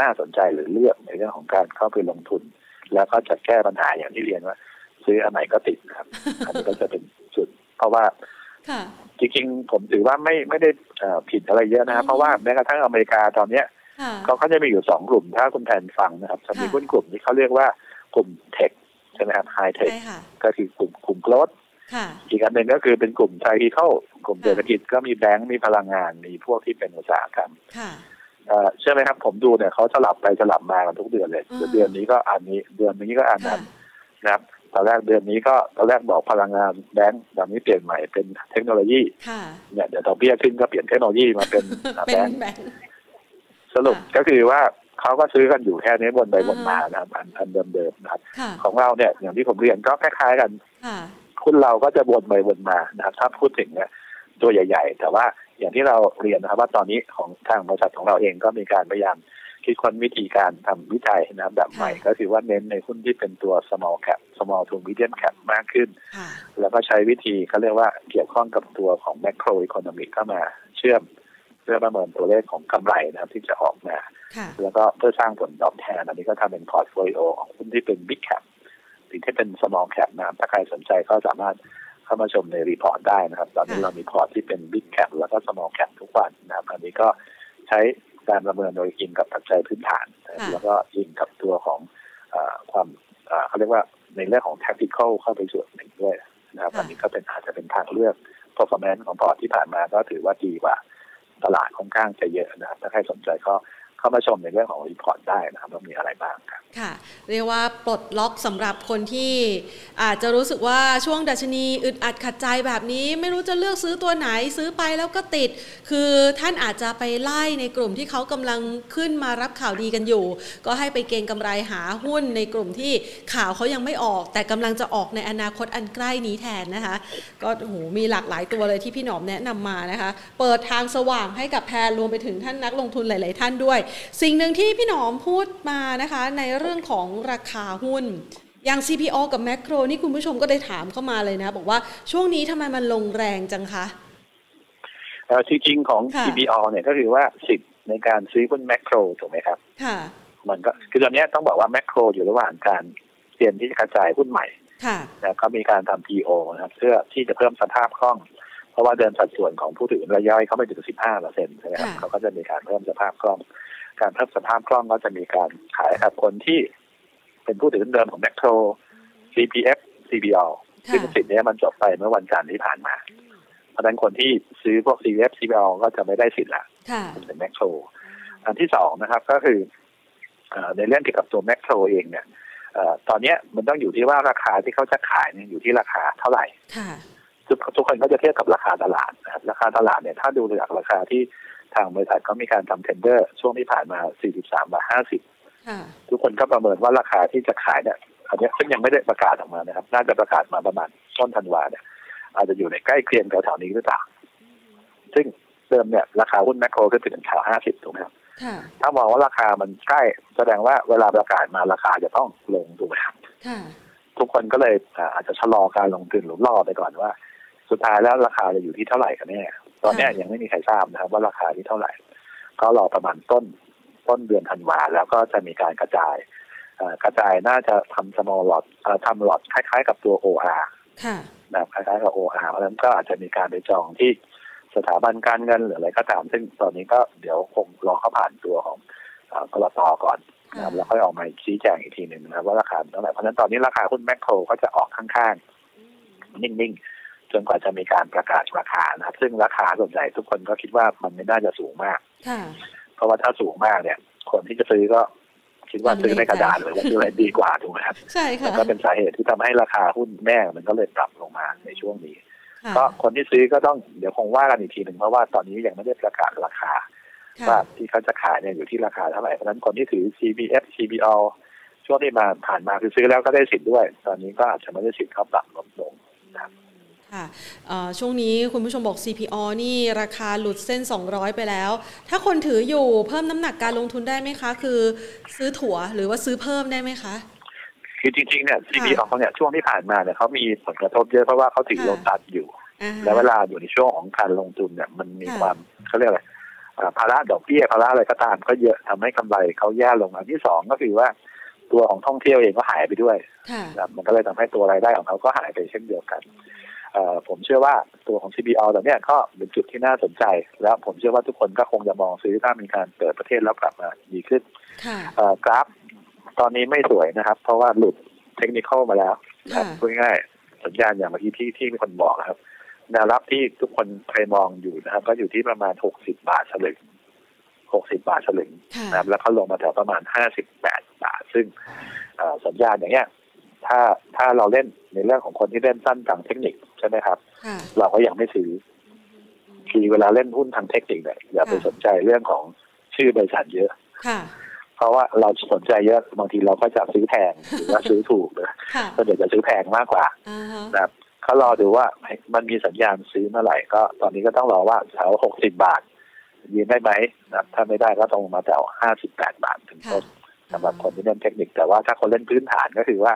น่าสนใจหรือเลือกในเรื่องของการเข้าไปลงทุน แล้วก็จะแก้ปัญหาอย่างที่เรียนว่า ซื้ออันไหนก็ติดครับอันนี้ก็จะเป็นจุด เพราะว่าจริงๆผมถือว่าไม่ไม่ได้ผิดอะไรเยอะนะครับ เพราะว่าแม้กระทั่งอเมริกาตอนเนี้ยเขาก็จะมีอยู่สองกลุ่มถ้าคุณแทนฟังนะครับจะมีหุ้นกลุ่มที่เขาเรียกว่ากลุ่มเทค ใช่ไหมครับไฮเทคก็คือกลุ่มกลุ่มโกลดอีกอันหนึ่งก็คือเป็นกลุ่มไทยเข้ากลุ่มเศรษฐกิจก็มีแบงก์มีพลังงานมีพวกที่เป็นอุตสาหกรรมเชื่อไหมครับ ผมดูเนี่ยเขาสลับไปสลับมากันทุกเดือนเลยเดือนนี้ก็อันนี้เดือนนี้ก็อันนั้นนะครับตอนแรกเดือนนี้ก็ตอนแรกบอกพลังงานแบงก์ตอนนี้เปลี่ยนใหม่เป็นเทคโนโลยีเนี่ยเดี๋ยวดอกเบี้ยขึ้นก็เปลี่ยนเทคโนโลยีมาเป็นแบงก์สรุปก็คือว่า เขาก็ซื้อกันอยู่แค่นี้วนไปวนมานะครับอันอันเดิมๆนะครับของเราเนี่ยอย่างที่ผมเรียนก็คล้ายๆกันคุณเราก็จะวนไปวนมานะครับถ้าพูดถึงเนี่ยตัวใหญ่ ๆ แต่ว่าอย่างที่เราเรียนนะครับ ว่าตอนนี้ของทางบริษัทของเราเองก็มีการพยายามคิดค้นวิธีการทำวิจัยนะครับแบบใหม่ ก็คือว่าเน้นในหุ้นที่เป็นตัว small cap small to medium cap มากขึ้น แล้วก็ใช้วิธีเขาเรียกว่าเกี่ยวข้องกับตัวของ macro economic เข้ามาเชื่อมเพื่อประเมินตัวเลขของกำไรนะครับที่จะออกมา แล้วก็เพื่อสร้างผลตอบแทน อันนี้ก็ทำเป็น portfolio ของหุ้นที่เป็น big cap หรือที่เป็น small cap นะครับถ้าใครสนใจก็สามารถเข้ามาชมใน report ได้นะครับ ตอนนี้เรามีพอร์ตที่เป็น big cap แล้วก็ small cap ทุกวันนะครับอันนี้ก็ใช้การประเมินโดยอิงกับปัจจัยพื้นฐาน แล้วก็อิงกับตัวของอความเขาเรียกว่าในในเรื่องของ tactical เข้าไปส่วนหนึ่งด้วยนะครับอันนี้ก็เป็นอาจจะเป็นทางเลือก performance ของพอร์ตที่ผ่านมาก็ถือว่าดีกว่า ตลาดค่อนข้างจะเยอะนะครับถ้าใครสนใจก็ เข้ามาชมในเรื่องของ report ได้นะครับว่ามีอะไรบ้างครับค่ะ เรียกว่าปลดล็อกสำหรับคนที่อาจจะรู้สึกว่าช่วงดัชนีอึดอัดขัดใจแบบนี้ ไม่รู้จะเลือกซื้อตัวไหนซื้อไปแล้วก็ติด คือท่านอาจจะไปไล่ในกลุ่มที่เขากำลังขึ้นมารับข่าวดีกันอยู่ ก็ให้ไปเก็งกำไรหาหุ้นในกลุ่มที่ข่าวเขายังไม่ออก แต่กำลังจะออกในอนาคตอันใกล้นี้แทนนะคะ ก็โหมีหลากหลายตัวเลยที่พี่หนอมแนะนำมานะคะ เปิดทางสว่างให้กับแพรรวมไปถึงท่านนักลงทุนหลาย ๆ ท่านด้วยสิ่งหนึ่งที่พี่หนอมพูดมานะคะในเรื่องของราคาหุ้นอย่าง CPO กับแม c โครนี่คุณผู้ชมก็ได้ถามเข้ามาเลยนะ บอกว่าช่วงนี้ทำไมมันลงแรงจังคะเออจริงๆของค่ะ CBO เนี่ยก็คือว่าสิทธิ์ในการซื้อหุ้นแมคโครถูกไหมครับ ค่ะ มันก็คือตอนเนี้ยต้องบอกว่าแมคโครอยู่ระหว่างการเตรียมที่จะกระจายหุ้นใหม่ ค่ะนะก็มีการทำ PO นะครับเพื่อที่จะเพิ่มสภาพคล่อง เพราะว่าเดินสัดส่วนของผู้ถือรายย่อยเข้าไปถึง 15เปอร์เซ็นต์ใช่ไหมครับค่ะเขาก็จะมีการเพิ่มสภาพคล่อง การเพิ่มสภาพคล่องก็จะมีการขายกับคนที่เป็นผู้ถือเดิมของแมคโคร CPF CBO ซึ่งค่ะสิทธิ์เนี้ยมันจบไปเมื่อวันจันทร์ที่ผ่านมา เพราะฉะนั้นคนที่ซื้อพวก CPF CBO ก็จะไม่ได้สิทธิ์ละค่ะเป็นแมคโครอันที่สองนะครับก็คือเอ่อในเรื่องเกี่ยวกับตัวแมคโครเองเนี่ยเอ่อตอนเนี้ยมันต้องอยู่ที่ว่าราคาที่เขาจะขายเนี่ยอยู่ที่ราคาเท่าไหร่ค่ะทุกทุกคนก็จะเทียบกับราคาตลาดนะครับราคาตลาดเนี่ยถ้าดูจากราคาที่ ทางบริษัทเขามีการทำเทนเดอร์ ช่วงที่ผ่านมา 43 บาท 50ค่ะทุกคนก็ประเมินว่าราคาที่จะขายเนี่ยอันเนี้ยซึ่งยังไม่ได้ประกาศออกมานะครับ น่าจะประกาศมาประมาณต้นธันวาเนี่ย อาจจะอยู่ในใกล้เคียงแถวๆนี้หรือเปล่า ซึ่งเดิมเนี่ยราคาหุ้นแมคโครก็ถึงแถว50 ถูกไหมครับค่ะถ้ามองว่าราคามันใกล้แสดงว่าเวลาประกาศมาราคาจะต้องลงถูกไหมครับค่ะทุกคนก็เลยอ่าอาจจะชะลอการลงทุนหรือรอไปก่อนว่า สุดท้ายแล้วราคาจะอยู่ที่เท่าไหร่กันแน่ ตอนเนี้ยยังไม่มีใครทราบนะครับ ว่าราคาที่เท่าไหร่ ก็รอประมาณต้นต้นเดือนธันวาแล้วก็จะมีการกระจายเอ่อกระจายน่าจะทำ small lot เอ่อทำ lot คล้าย ๆ กับตัว OR ค่ะนะครับคล้ายๆกับ OR เพราะฉะนั้นก็อาจจะมีการไปจองที่สถาบันการเงินหรืออะไรก็ตาม ซึ่งตอนนี้ก็เดี๋ยวคงรอเขาผ่านตัวของเอ่อกรตก่อนนะครับแล้วค่อยออกมาชี้แจงอีกทีหนึ่งนะครับว่าราคาเท่าไหร่เพราะฉะนั้นตอนนี้ราคาหุ้นแมคโครก็จะออกข้างๆ นิ่งๆ จนกว่าจะมีการประกาศราคานะครับ ซึ่งราคาส่วนใหญ่ทุกคนก็คิดว่ามันไม่น่าจะสูงมากค่ะเพราะว่าถ้าสูงมากเนี่ย คนที่จะซื้อก็คิดว่าซื้อในกระดาษหรือว่าซื้ออะไรดีกว่าถูกไหมครับใช่ค่ะก็เป็นสาเหตุที่ทำให้ราคาหุ้นแม่มันก็เลยปรับลงมาในช่วงนี้ค่ะก็คนที่ซื้อก็ต้องเดี๋ยวคงว่ากันอีกทีหนึ่งเพราะว่าตอนนี้ยังไม่ได้ประกาศราคาค่ะว่าที่เขาจะขายเนี่ยอยู่ที่ราคาเท่าไหร่เพราะฉะนั้นคนที่ถือ CBF CBO ช่วงที่มาผ่านมาคือซื้อแล้วก็ได้สิทธิ์ด้วย ตอนนี้ก็อาจจะไม่ได้สิทธิ์เขาปรับลดลงนะครับ ค่ะเอ่อช่วงนี้คุณผู้ชมบอก CPO นี่ราคาหลุดเส้น 200 ไปแล้ว ถ้าคนถืออยู่เพิ่มน้ำหนักการลงทุนได้ไหมคะ คือซื้อถั่วหรือว่าซื้อเพิ่มได้ไหมคะ คือจริงๆเนี่ย CBO เนี่ยช่วงที่ผ่านมาเนี่ยเขามีผลกระทบเยอะเพราะว่าเขาถือค่ะโลตัสอยู่อ่าฮะแล้วเวลาอยู่ในช่วงของการลงทุนเนี่ยมันมีค่ะความเขาเรียกอะไรอ่าภาระดอกเบี้ยภาระอะไรก็ตามก็เยอะทำให้กำไรเขาแย่ลงอันที่สองก็คือว่าตัวของท่องเที่ยวเองก็หายไปด้วยค่ะนะครับมันก็เลยทำให้ตัวรายได้ของเขาก็หายไปเช่นเดียวกันเอ่อ ผมเชื่อว่าตัวของ CBO ตอนเนี้ยก็เป็นจุดที่น่าสนใจ แล้วผมเชื่อว่าทุกคนก็คงจะมองซื้อถ้ามีการเปิดประเทศแล้วกลับมาดีขึ้นค่ะเอ่อกราฟ ตอนนี้ไม่สวยนะครับ เพราะว่าหลุดเทคนิคมาแล้วนะครับค่ะพูดง่ายๆสัญญาณอย่างเมื่อกี้ที่ที่มีคนบอกนะครับแนวรับที่ทุกคนเคยมองอยู่นะครับ ก็อยู่ที่ประมาณ60บาทสลึง60บาทสลึงค่ะนะครับ แล้วก็ลงมาแถวประมาณ58บาท ซึ่งเอ่อสัญญาณอย่างเงี้ย ถ้าถ้าเราเล่นในเรื่องของคนที่เล่นสั้นทางเทคนิค ใช่ไหมครับค่ะเราก็ยังไม่ซื้อคือเวลาเล่นหุ้นทางเทคนิคเนี่ยอย่าไปค่ะสนใจเรื่องของชื่อบริษัทเยอะค่ะเพราะว่าเราสนใจเยอะบางทีเราก็จะซื้อแพงหรือว่าซื้อถูกนะค่ะก็เดี๋ยวจะซื้อแพงมากกว่าอ่าฮะนะครับเขารอดูว่ามันมีสัญญาณซื้อเมื่อไหร่ก็ ตอนนี้ก็ต้องรอว่าแถวหกสิบบาทยืนได้ไหมนะครับถ้าไม่ได้ก็ต้องมาแถวห้าสิบแปดบาทถึงต้นสำหรับคนที่เล่นเทคนิคแต่ว่าถ้าคนเล่นพื้นฐานก็คือว่า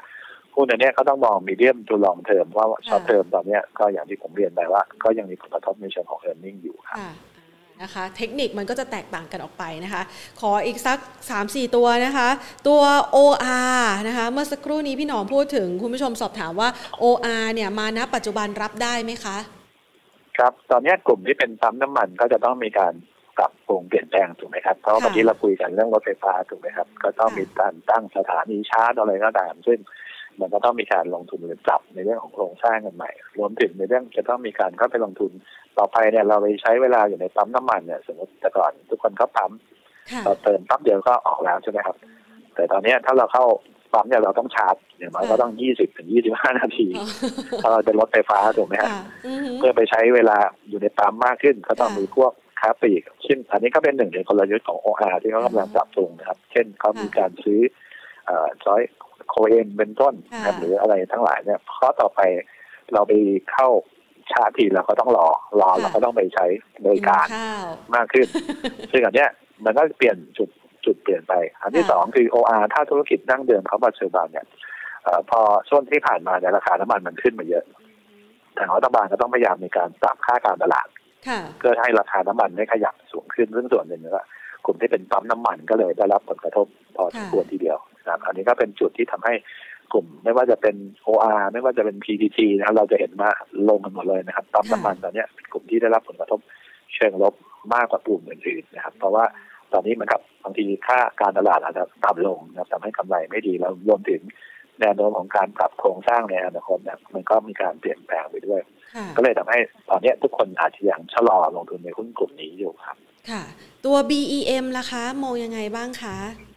หุ้นอันเนี้ยก็ต้องมองมีเดียมทูลองเทอมว่าช็อตเทอมตอนเนี้ยก็อย่างที่ผมเรียนไปว่า ก็ยังมีผลกระทบในเชิงของเอ r n ร์เน็งอยู่ครับค่ะนะคะ เทคนิคมันก็จะแตกต่างกันออกไปนะคะ ขออีกสัก 3-4 ตัวนะคะ ตัว OR นะคะ เมื่อสักครู่นี้พี่หนอมพูดถึงคุณผู้ชมสอบถามว่า OR เนี่ยมาณปัจจุบันรับได้ไหมคะ ครับ ตอนเนี้ยกลุ่มที่เป็นปั๊มน้ำมันก็จะต้องมีการปรับปรุงเปลี่ยนแปลงถูกไหมครับ เพราะว่าค่ะเมื่อกี้เราคุยกันเรื่องรถไฟฟ้าถูกไหมครับ ก็ต้องค่ะมีการตั้งสถานีชาร์จอะไรก็ตาม ซึ่ง มันก็ต้องมีการลงทุนหรือปรับในเรื่องของโครงสร้างกันใหม่ รวมถึงในเรื่องจะต้องมีการเข้าไปลงทุนต่อไปเนี่ยเราไปใช้เวลาอยู่ในปั๊มน้ำมันเนี่ยสมมติแต่ก่อนทุกคนเข้าปั๊มค่ะเราเติมปั๊บเดียวก็ออกแล้วใช่ไหมครับ แต่ตอนเนี้ยถ้าเราเข้าปั๊มเนี่ยเราต้องชาร์จอย่างน้อยก็ต้องยี่สิบถึงยี่สิบห้านาทีอ๋อถ้าเราเป็นรถไฟฟ้าถูกไหมครับค่ะอือหือเพื่อไปใช้เวลาอยู่ในปั๊มมากขึ้นก็ต้องค่ะมีพวกค้าปลีกซึ่งอันนี้ก็เป็นหนึ่งในกลยุทธ์ของ OR ที่เขากำลังปรับปรุงนะครับ เช่นเขามีการซื้อเอ่อจอย โคเอนเป็นต้นนะครับค่ะหรืออะไรทั้งหลายเนี่ยข้อต่อไปเราไปเข้าชาร์จทีเราก็ต้องรอรอเราก็ต้องไปใช้บริการข้าวมากขึ้น ซึ่งอันเนี้ยมันก็เปลี่ยนจุดจุดเปลี่ยนไป อันที่ค่ะสองคือ OR ถ้าธุรกิจดั้งเดิมเขาปัจจุบันเนี่ยเอ่อพอช่วงที่ผ่านมาเนี่ยราคาน้ำมันมันขึ้นมาเยอะทางรัฐบาลก็ต้องพยายามในการปรับค่าการตลาดค่ะเพื่อให้ราคาน้ำมันไม่ขยับสูงขึ้นซึ่งส่วนหนึ่งก็กลุ่มที่เป็นปั๊มน้ำมันก็เลยได้รับผลกระทบพอสมควรทีเดียว นะครับ อันนี้ก็เป็นจุดที่ทำให้กลุ่ม ไม่ว่าจะเป็น OR ไม่ว่าจะเป็น PTT นะครับเราจะเห็นว่าลงกันหมดเลยนะครับปั๊มน้ำมันตอนเนี้ยเป็นกลุ่มที่ได้รับผลกระทบเชิงลบมากกว่ากลุ่มอื่นๆนะครับ เพราะว่าตอนนี้มันกับบางทีค่าการตลาดอาจจะต่ำลงนะครับทำให้กำไรไม่ดีแล้วรวมถึงแนวโน้มของการปรับโครงสร้างในอนาคตเนี่ยมันก็มีการเปลี่ยนแปลงไปด้วยค่ะก็เลยทำให้ตอนเนี้ยทุกคนอาจจะยังชะลอลงทุนในหุ้นกลุ่มนี้อยู่ครับ ค่ะ ตัว BEM ล่ะคะ มองยังไงบ้างคะเอ่อ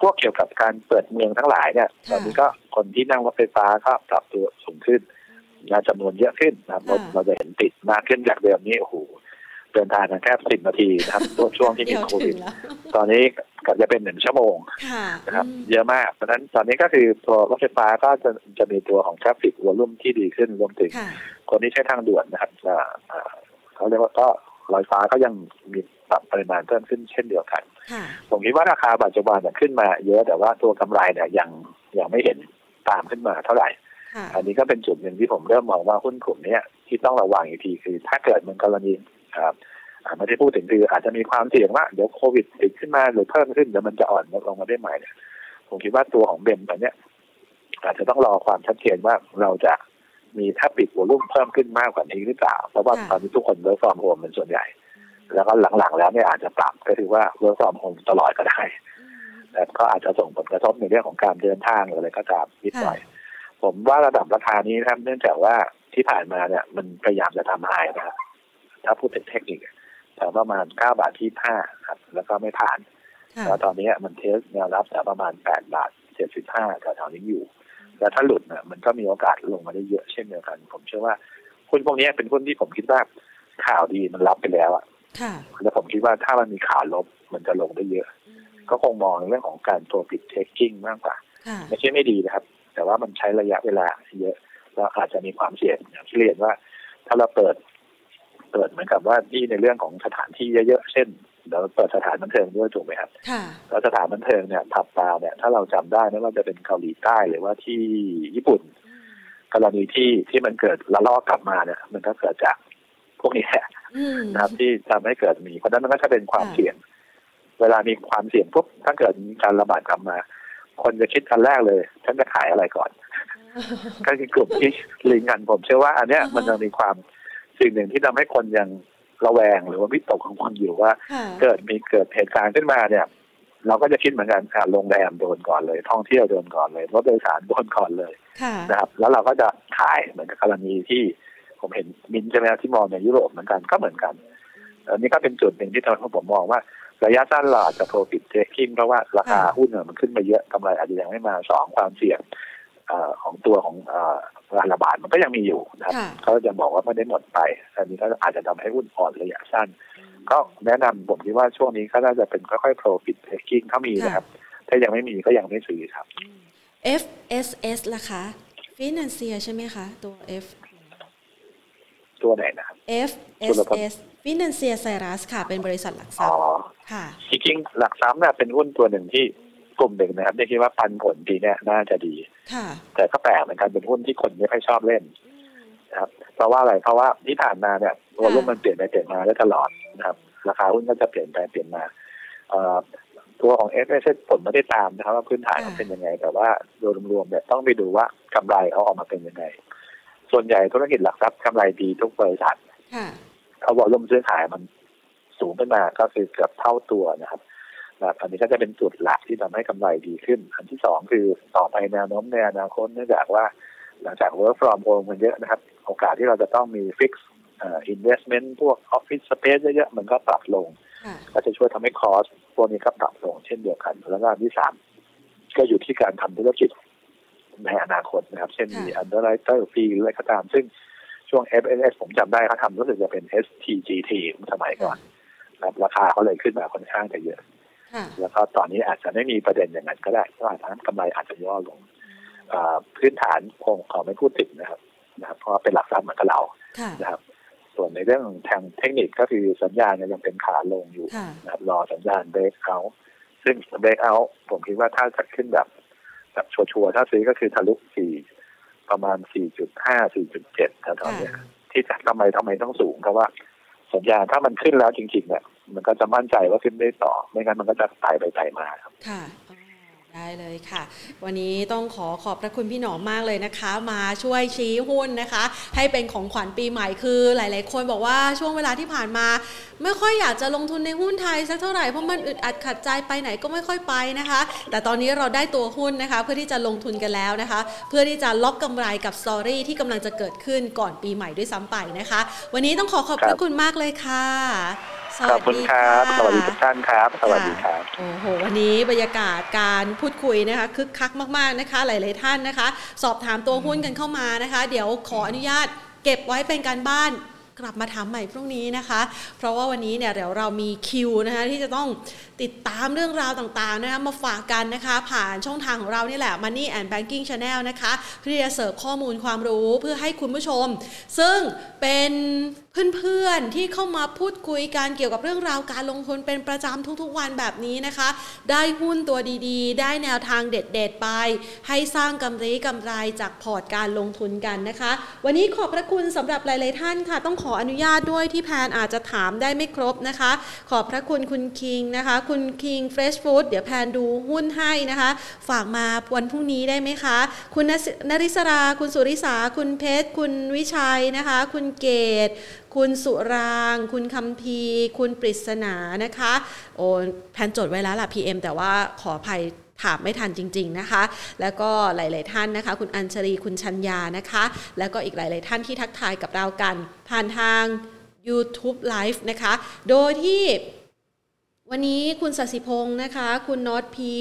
พวกเกี่ยวกับการเปิดเมืองทั้งหลายเนี่ยค่ะตอนนี้ก็คนที่นั่งรถไฟฟ้าก็ปรับตัวสูงขึ้นและจำนวนเยอะขึ้นนะครับรถค่ะเราจะเห็นติดมากขึ้นจากเดิมนี้โอ้โหเดินทางกันแค่สิบนาทีนะครับช่วงช่วงที่มีเดี๋ยวโคถึวิดงแล้วตอนนี้ก็จะเป็นหนึ่งชั่วโมงค่ะนะครับอืมเยอะมากเพราะฉะนั้นตอนนี้ก็คือตัวรถไฟฟ้าก็จะจะมีตัวของ traffic volume ที่ดีขึ้นรวมถึงค่ะคนที่ใช้ทางด่วนนะครับอ่าอ่าเขาเรียกว่าก็ลอยฟ้าก็ยังมี ปรับปริมาณเพิ่มขึ้นเช่นเดียวกันค่ะผมคิดว่าราคาปัจจุบันเนี่ยขึ้นมาเยอะแต่ว่าตัวกำไรเนี่ยยังยังไม่เห็นตามขึ้นมาเท่าไหร่ค่ะอันนี้ก็เป็นจุดหนึ่งที่ผมเริ่มมองว่าหุ้นกลุ่มเนี้ยที่ต้องระวังอีกทีคือ ถ้าเกิดมันกรณีครับอ่าไม่ได้พูดถึงคืออาจจะมีความเสี่ยงว่าเดี๋ยวโควิดติดขึ้นมาหรือเพิ่มขึ้นเดี๋ยวมันจะอ่อนลงมาได้ใหม่เนี่ยผมคิดว่าตัวของ BEM ตอนเนี้ยอาจจะต้องรอความชัดเจนว่าเราจะมี traffic volume เพิ่มขึ้นมากกว่านี้หรือเปล่า เพราะว่าค่ะตอนนี้ทุกคน work from home เป็นส่วนใหญ่ แล้วก็หลังๆ แล้วเนี่ยอาจจะปรับก็คือว่า work from home ตลอดก็ได้แต่ก็อาจจะส่งผลกระทบในเรื่องของการเดินทางหรืออะไรก็ตามนิดหน่อย ผมว่าระดับราคานี้นะครับเนื่องจากว่าที่ผ่านมาเนี่ย มันพยายามจะทำ high นะครับถ้าพูดเป็นเทคนิคแถวประมาณเก้าบาทที่ห้าครับ แล้วก็ไม่ผ่านค่ะแล้วตอนนี้มันเทสแนวรับแถวประมาณแปดบาทเจ็ดสิบห้าแถวๆนี้อยู่ แล้วถ้าหลุดเนี่ยมันก็มีโอกาสลงมาได้เยอะเช่นเดียวกัน ผมเชื่อว่าหุ้นพวกนี้เป็นหุ้นที่ผมคิดว่าข่าวดีมันรับไปแล้วอะค่ะ แล้วผมคิดว่าถ้ามันมีข่าวลบมันจะลงได้เยอะ ก็คงมองในเรื่องของการ profit taking มากกว่าค่ะไม่ใช่ไม่ดีนะครับ แต่ว่ามันใช้ระยะเวลาเยอะแล้วอาจจะมีความเสี่ยงอย่างที่เรียนว่า ถ้าเราเปิดเปิดเหมือนกับว่านี่ในเรื่องของสถานที่เยอะๆ เช่นเดี๋ยวเปิดสถานบันเทิงด้วยถูกไหมครับค่ะแล้วสถานบันเทิงเนี่ยผับบาร์เนี่ยถ้าเราจำได้ไม่ว่าจะเป็นเกาหลีใต้หรือว่าที่ญี่ปุ่น กรณีที่ที่มันเกิดระลอกกลับมาเนี่ย มันก็เกิดจาก พวกนี้แหละอืมนะครับ ที่ทำให้เกิดมีเพราะฉะนั้นมันก็จะเป็นความค่ะเสี่ยง เวลามีความเสี่ยงปุ๊บถ้าเกิดมีการระบาดกลับมา คนจะคิดอันแรกเลย ฉันจะขายอะไรก่อน ก็คือกลุ่มที่ลิงก์กันผมเชื่อว่า อันเนี้ยอ่าฮะมันยังมีความสิ่งหนึ่งที่ทำให้คนยังระแวงหรือว่าวิตกกังวลอยู่ว่าค่ะเกิดมีเกิดเหตุการณ์ขึ้นมาเนี่ย เราก็จะคิดเหมือนกันอะโรงแรมโดนก่อนเลย ท่องเที่ยวโดนก่อนเลยรถโดยสารโดนก่อนเลยค่ะนะครับ แล้วเราก็จะขายเหมือนกับกรณีที่ ผมเห็นมินท์ใช่ไหมที่มองในยุโรปเหมือนกันก็เหมือนกันอันนี้ก็เป็นจุดหนึ่งที่ทำให้ผมมองว่าระยะสั้นเราอาจจะ profit taking เพราะว่าราคาค่ะหุ้นเนี่ยมันขึ้นมาเยอะกำไรอาจจะยังไม่มาสองความเสี่ยงเอ่อของตัวของเอ่อการระบาดมันก็ยังมีอยู่นะครับค่ะเขาจะบอกว่าไม่ได้หมดไป อันนี้ก็อาจจะทำให้หุ้นอ่อนระยะสั้น ก็แนะนำผมคิดว่าช่วงนี้ก็น่าจะเป็นค่อยๆ profit taking ถ้ามีนะครับ ถ้ายังไม่มีก็ยังไม่ซื้อครับ FSS ล่ะคะ Financier ใช่ไหมคะ ตัว F ตัวไหนนะครับจุลภพ FSS Financier Cyrus ค่ะ เป็นบริษัทหลักทรัอ๋พอย์ค่ะจริงๆหลักทรัพย์เนี่ยเป็นหุ้นตัวหนึ่งที่กลุ่มหนึ่งนะครับที่คิดว่าปันผลปีเนี้ยน่าจะดี ค่ะ แต่ก็แปลกเหมือนกันเป็นหุ้นที่คนไม่ค่อยชอบเล่นนะครับ เพราะว่าอะไรเพราะว่าที่ผ่านมาเนี่ยวอลุ่มมันเปลี่ยนไปเปลี่ยนมาได้ตลอดนะครับ ราคาหุ้นก็จะเปลี่ยนไปเปลี่ยนมาเอ่อตัวของเอฟเอผลไม่ได้ตามนะครับว่าพื้นฐานมันเป็นยังไง แต่ว่าโดยรวมๆเนี่ยต้องไปดูว่ากำไรเขาออกมาเป็นยังไง ส่วนใหญ่ธุรกิจหลักทรัพย์กำไรดีทุกบริษัทค่ะเขาบอกลมซื้อขายมันสูงขึ้นมาก็คือเกือบเท่าตัวนะครับครับอันนี้ก็จะเป็นจุดหลักที่ทำให้กำไรดีขึ้น อันที่สองคือต่อไปแนวโน้มในอนาคตเนื่องจากว่าหลังจาก work from home มันเยอะนะครับ โอกาสที่เราจะต้องมี fix เอ่อ investment พวก office space เยอะๆมันก็ปรับลงค่ะก็จะช่วยทำให้ cost พวกนี้ก็ปรับลงเช่นเดียวกัน แล้วก็อันที่สามก็อยู่ที่การทำธุรกิจ ในอนาคตนะครับ เช่นมี underwriter fee หรืออะไรก็ตาม ซึ่งช่วง FNS ผมจำได้เขาทำรู้สึกจะเป็น STGT สมัยก่อนนะครับราคาเขาเลยขึ้นมาค่อนข้างจะเยอะค่ะแล้วก็ตอนนี้อาจจะไม่มีประเด็นอย่างนั้นก็ได้ก็อาจจะกำไรอาจจะย่อลงอ่าพื้นฐานคงขอไม่พูดถึงนะครับนะครับ เพราะว่าเป็นหลักทรัพย์เหมือนกับเราค่ะนะครับ ส่วนในเรื่องทางเทคนิคก็คือสัญญาณเนี่ยยังเป็นขาลงอยู่ค่ะนะครับรอสัญญาณเบรกเอาซึ่งเบรกเอาผมคิดว่าถ้าจะขึ้นแบบ แบบชัวร์ๆถ้าซื้อก็คือทะลุสี่ประมาณ4.5 4.7แถวๆเนี้ยที่จะทำไมทำไมต้องสูงเพราะว่าสัญญาณถ้ามันขึ้นแล้วจริงๆเนี่ยมันก็จะมั่นใจว่าขึ้นได้ต่อ ไม่งั้นมันก็จะไต่ไปไต่มาครับค่ะอ๋อ ได้เลยค่ะ วันนี้ต้องขอขอบพระคุณพี่หนอมมากเลยนะคะ มาช่วยชี้หุ้นนะคะ ให้เป็นของขวัญปีใหม่คือหลาย ๆ คนบอกว่าช่วงเวลาที่ผ่านมา ไม่ค่อยอยากจะลงทุนในหุ้นไทยสักเท่าไหร่เพราะมันอึดอัดขัดใจไปไหนก็ไม่ค่อยไปนะคะ แต่ตอนนี้เราได้ตัวหุ้นนะคะ เพื่อที่จะลงทุนกันแล้วนะคะ เพื่อที่จะล็อกกำไรกับสตอรี่ที่กำลังจะเกิดขึ้นก่อนปีใหม่ด้วยซ้ำไปนะคะ วันนี้ต้องขอขอบพระคุณมากเลยค่ะ ขวัอบสคุณดีครับค่ะสวัสดีทุกท่านครับ สวัสดีครับ โอ้โห วันนี้บรรยากาศการพูดคุยนะคะคึกคักมากๆนะคะ หลาย ๆ ท่านนะคะ สอบถามตัวหุ้นกันเข้ามานะคะ เดี๋ยวขออนุญาตเก็บไว้เป็นการบ้านกลับมาถามใหม่พรุ่งนี้นะคะ เพราะว่าวันนี้เนี่ยเดี๋ยวเรามีคิวนะคะที่จะต้องติดตามเรื่องราวต่างๆนะคะมาฝากกันนะคะ ผ่านช่องทางของเรานี่แหละ Money and Banking Channel นะคะเพื่อที่จะเสิร์ฟข้อมูลความรู้เพื่อให้คุณผู้ชม ซึ่งเป็น เพื่อนๆที่เข้ามาพูดคุยกันเกี่ยวกับเรื่องราวการลงทุนเป็นประจำทุกๆวันแบบนี้นะคะ ได้หุ้นตัวดีๆ ได้แนวทางเด็ดๆไป ให้สร้างกำไรกำไรจากพอร์ตการลงทุนกันนะคะ วันนี้ขอบพระคุณสำหรับหลายๆท่านค่ะ ต้องขออนุญาตด้วยที่แพนอาจจะถามได้ไม่ครบนะคะ ขอบพระคุณคุณคิงนะคะ คุณคิงเฟรชฟู้ดเดี๋ยวแพนดูหุ้นให้นะคะ ฝากมาวันพรุ่งนี้ได้ไหมคะ คุณนสนริศรา คุณสุริสาคุณเพชร คุณวิชัยนะคะ คุณเกต คุณสุราง คุณคำพีคุณปริศนานะคะ โอ้แพนจดไว้แล้วล่ะ PM แต่ว่าขออภัยถามไม่ทันจริง ๆนะคะ แล้วก็หลาย ๆ ท่านนะคะ คุณอัญชรีคุณชัญญานะคะ แล้วก็อีกหลาย ๆ ท่านที่ทักทายกับเรากัน ผ่านทาง YouTube Live นะคะ โดยที่วันนี้คุณสศิพงศ์นะคะ คุณน็อตพี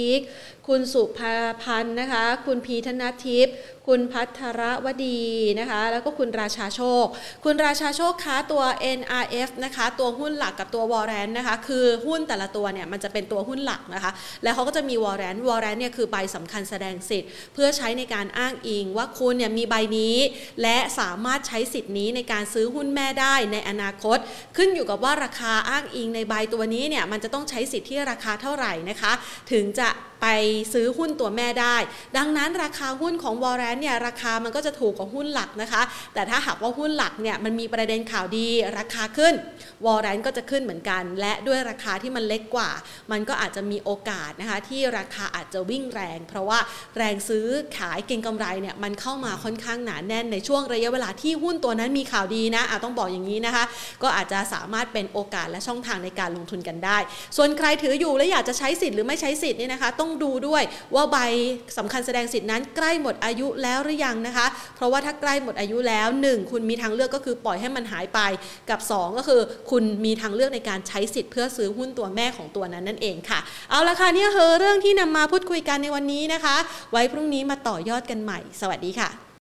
คคุณสุภาพันธ์นะคะ คุณพีธนทิพย์ คุณพัทรวดีนะคะ แล้วก็คุณราชาโชค คุณราชาโชคคะตัว NRF นะคะ ตัวหุ้นหลักกับตัววอร์เรนนะคะ คือหุ้นแต่ละตัวเนี่ยมันจะเป็นตัวหุ้นหลักนะคะ แล้วเขาก็จะมีวอร์เรนวอร์เรนเนี่ยคือใบสำคัญแสดงสิทธิ์ เพื่อใช้ในการอ้างอิงว่าคุณเนี่ยมีใบนี้ และสามารถใช้สิทธิ์นี้ในการซื้อหุ้นแม่ได้ในอนาคต ขึ้นอยู่กับว่าราคาอ้างอิงในใบตัวนี้เนี่ยมันจะต้องใช้สิทธิ์ที่ราคาเท่าไหร่นะคะ ถึงจะ ไปซื้อหุ้นตัวแม่ได้ ดังนั้นราคาหุ้นของวอร์เรนเนี่ยราคามันก็จะถูกกว่าหุ้นหลักนะคะ แต่ถ้าหากว่าหุ้นหลักเนี่ยมันมีประเด็นข่าวดีราคาขึ้นวอร์เรนก็จะขึ้นเหมือนกัน และด้วยราคาที่มันเล็กกว่า มันก็อาจจะมีโอกาสนะคะที่ราคาอาจจะวิ่งแรง เพราะว่าแรงซื้อขายเก็งกำไรเนี่ยมันเข้ามาค่อนข้างหนาแน่นในช่วงระยะเวลาที่หุ้นตัวนั้นมีข่าวดีนะอาต้องบอกอย่างนี้นะคะ ก็อาจจะสามารถเป็นโอกาสและช่องทางในการลงทุนกันได้ ส่วนใครถืออยู่และอยากจะใช้สิทธิ์หรือไม่ใช้สิทธิ์เนี่ยนะคะต้ององดูด้วยว่าใบสำคัญแสดงสิทธินั้นใกล้หมดอายุแล้วหรือยังนะคะ เพราะว่าถ้าใกล้หมดอายุแล้ว 1 คุณมีทางเลือกก็คือปล่อยให้มันหายไปกับ 2 ก็คือ คุณมีทางเลือกในการใช้สิทธิ์เพื่อซื้อหุ้นตัวแม่ของตัวนั้นนั่นเองค่ะ เอาละค่ะเนี่ยคือเรื่องที่นำมาพูดคุยกันในวันนี้นะคะ ไว้พรุ่งนี้มาต่อยอดกันใหม่ สวัสดีค่ะ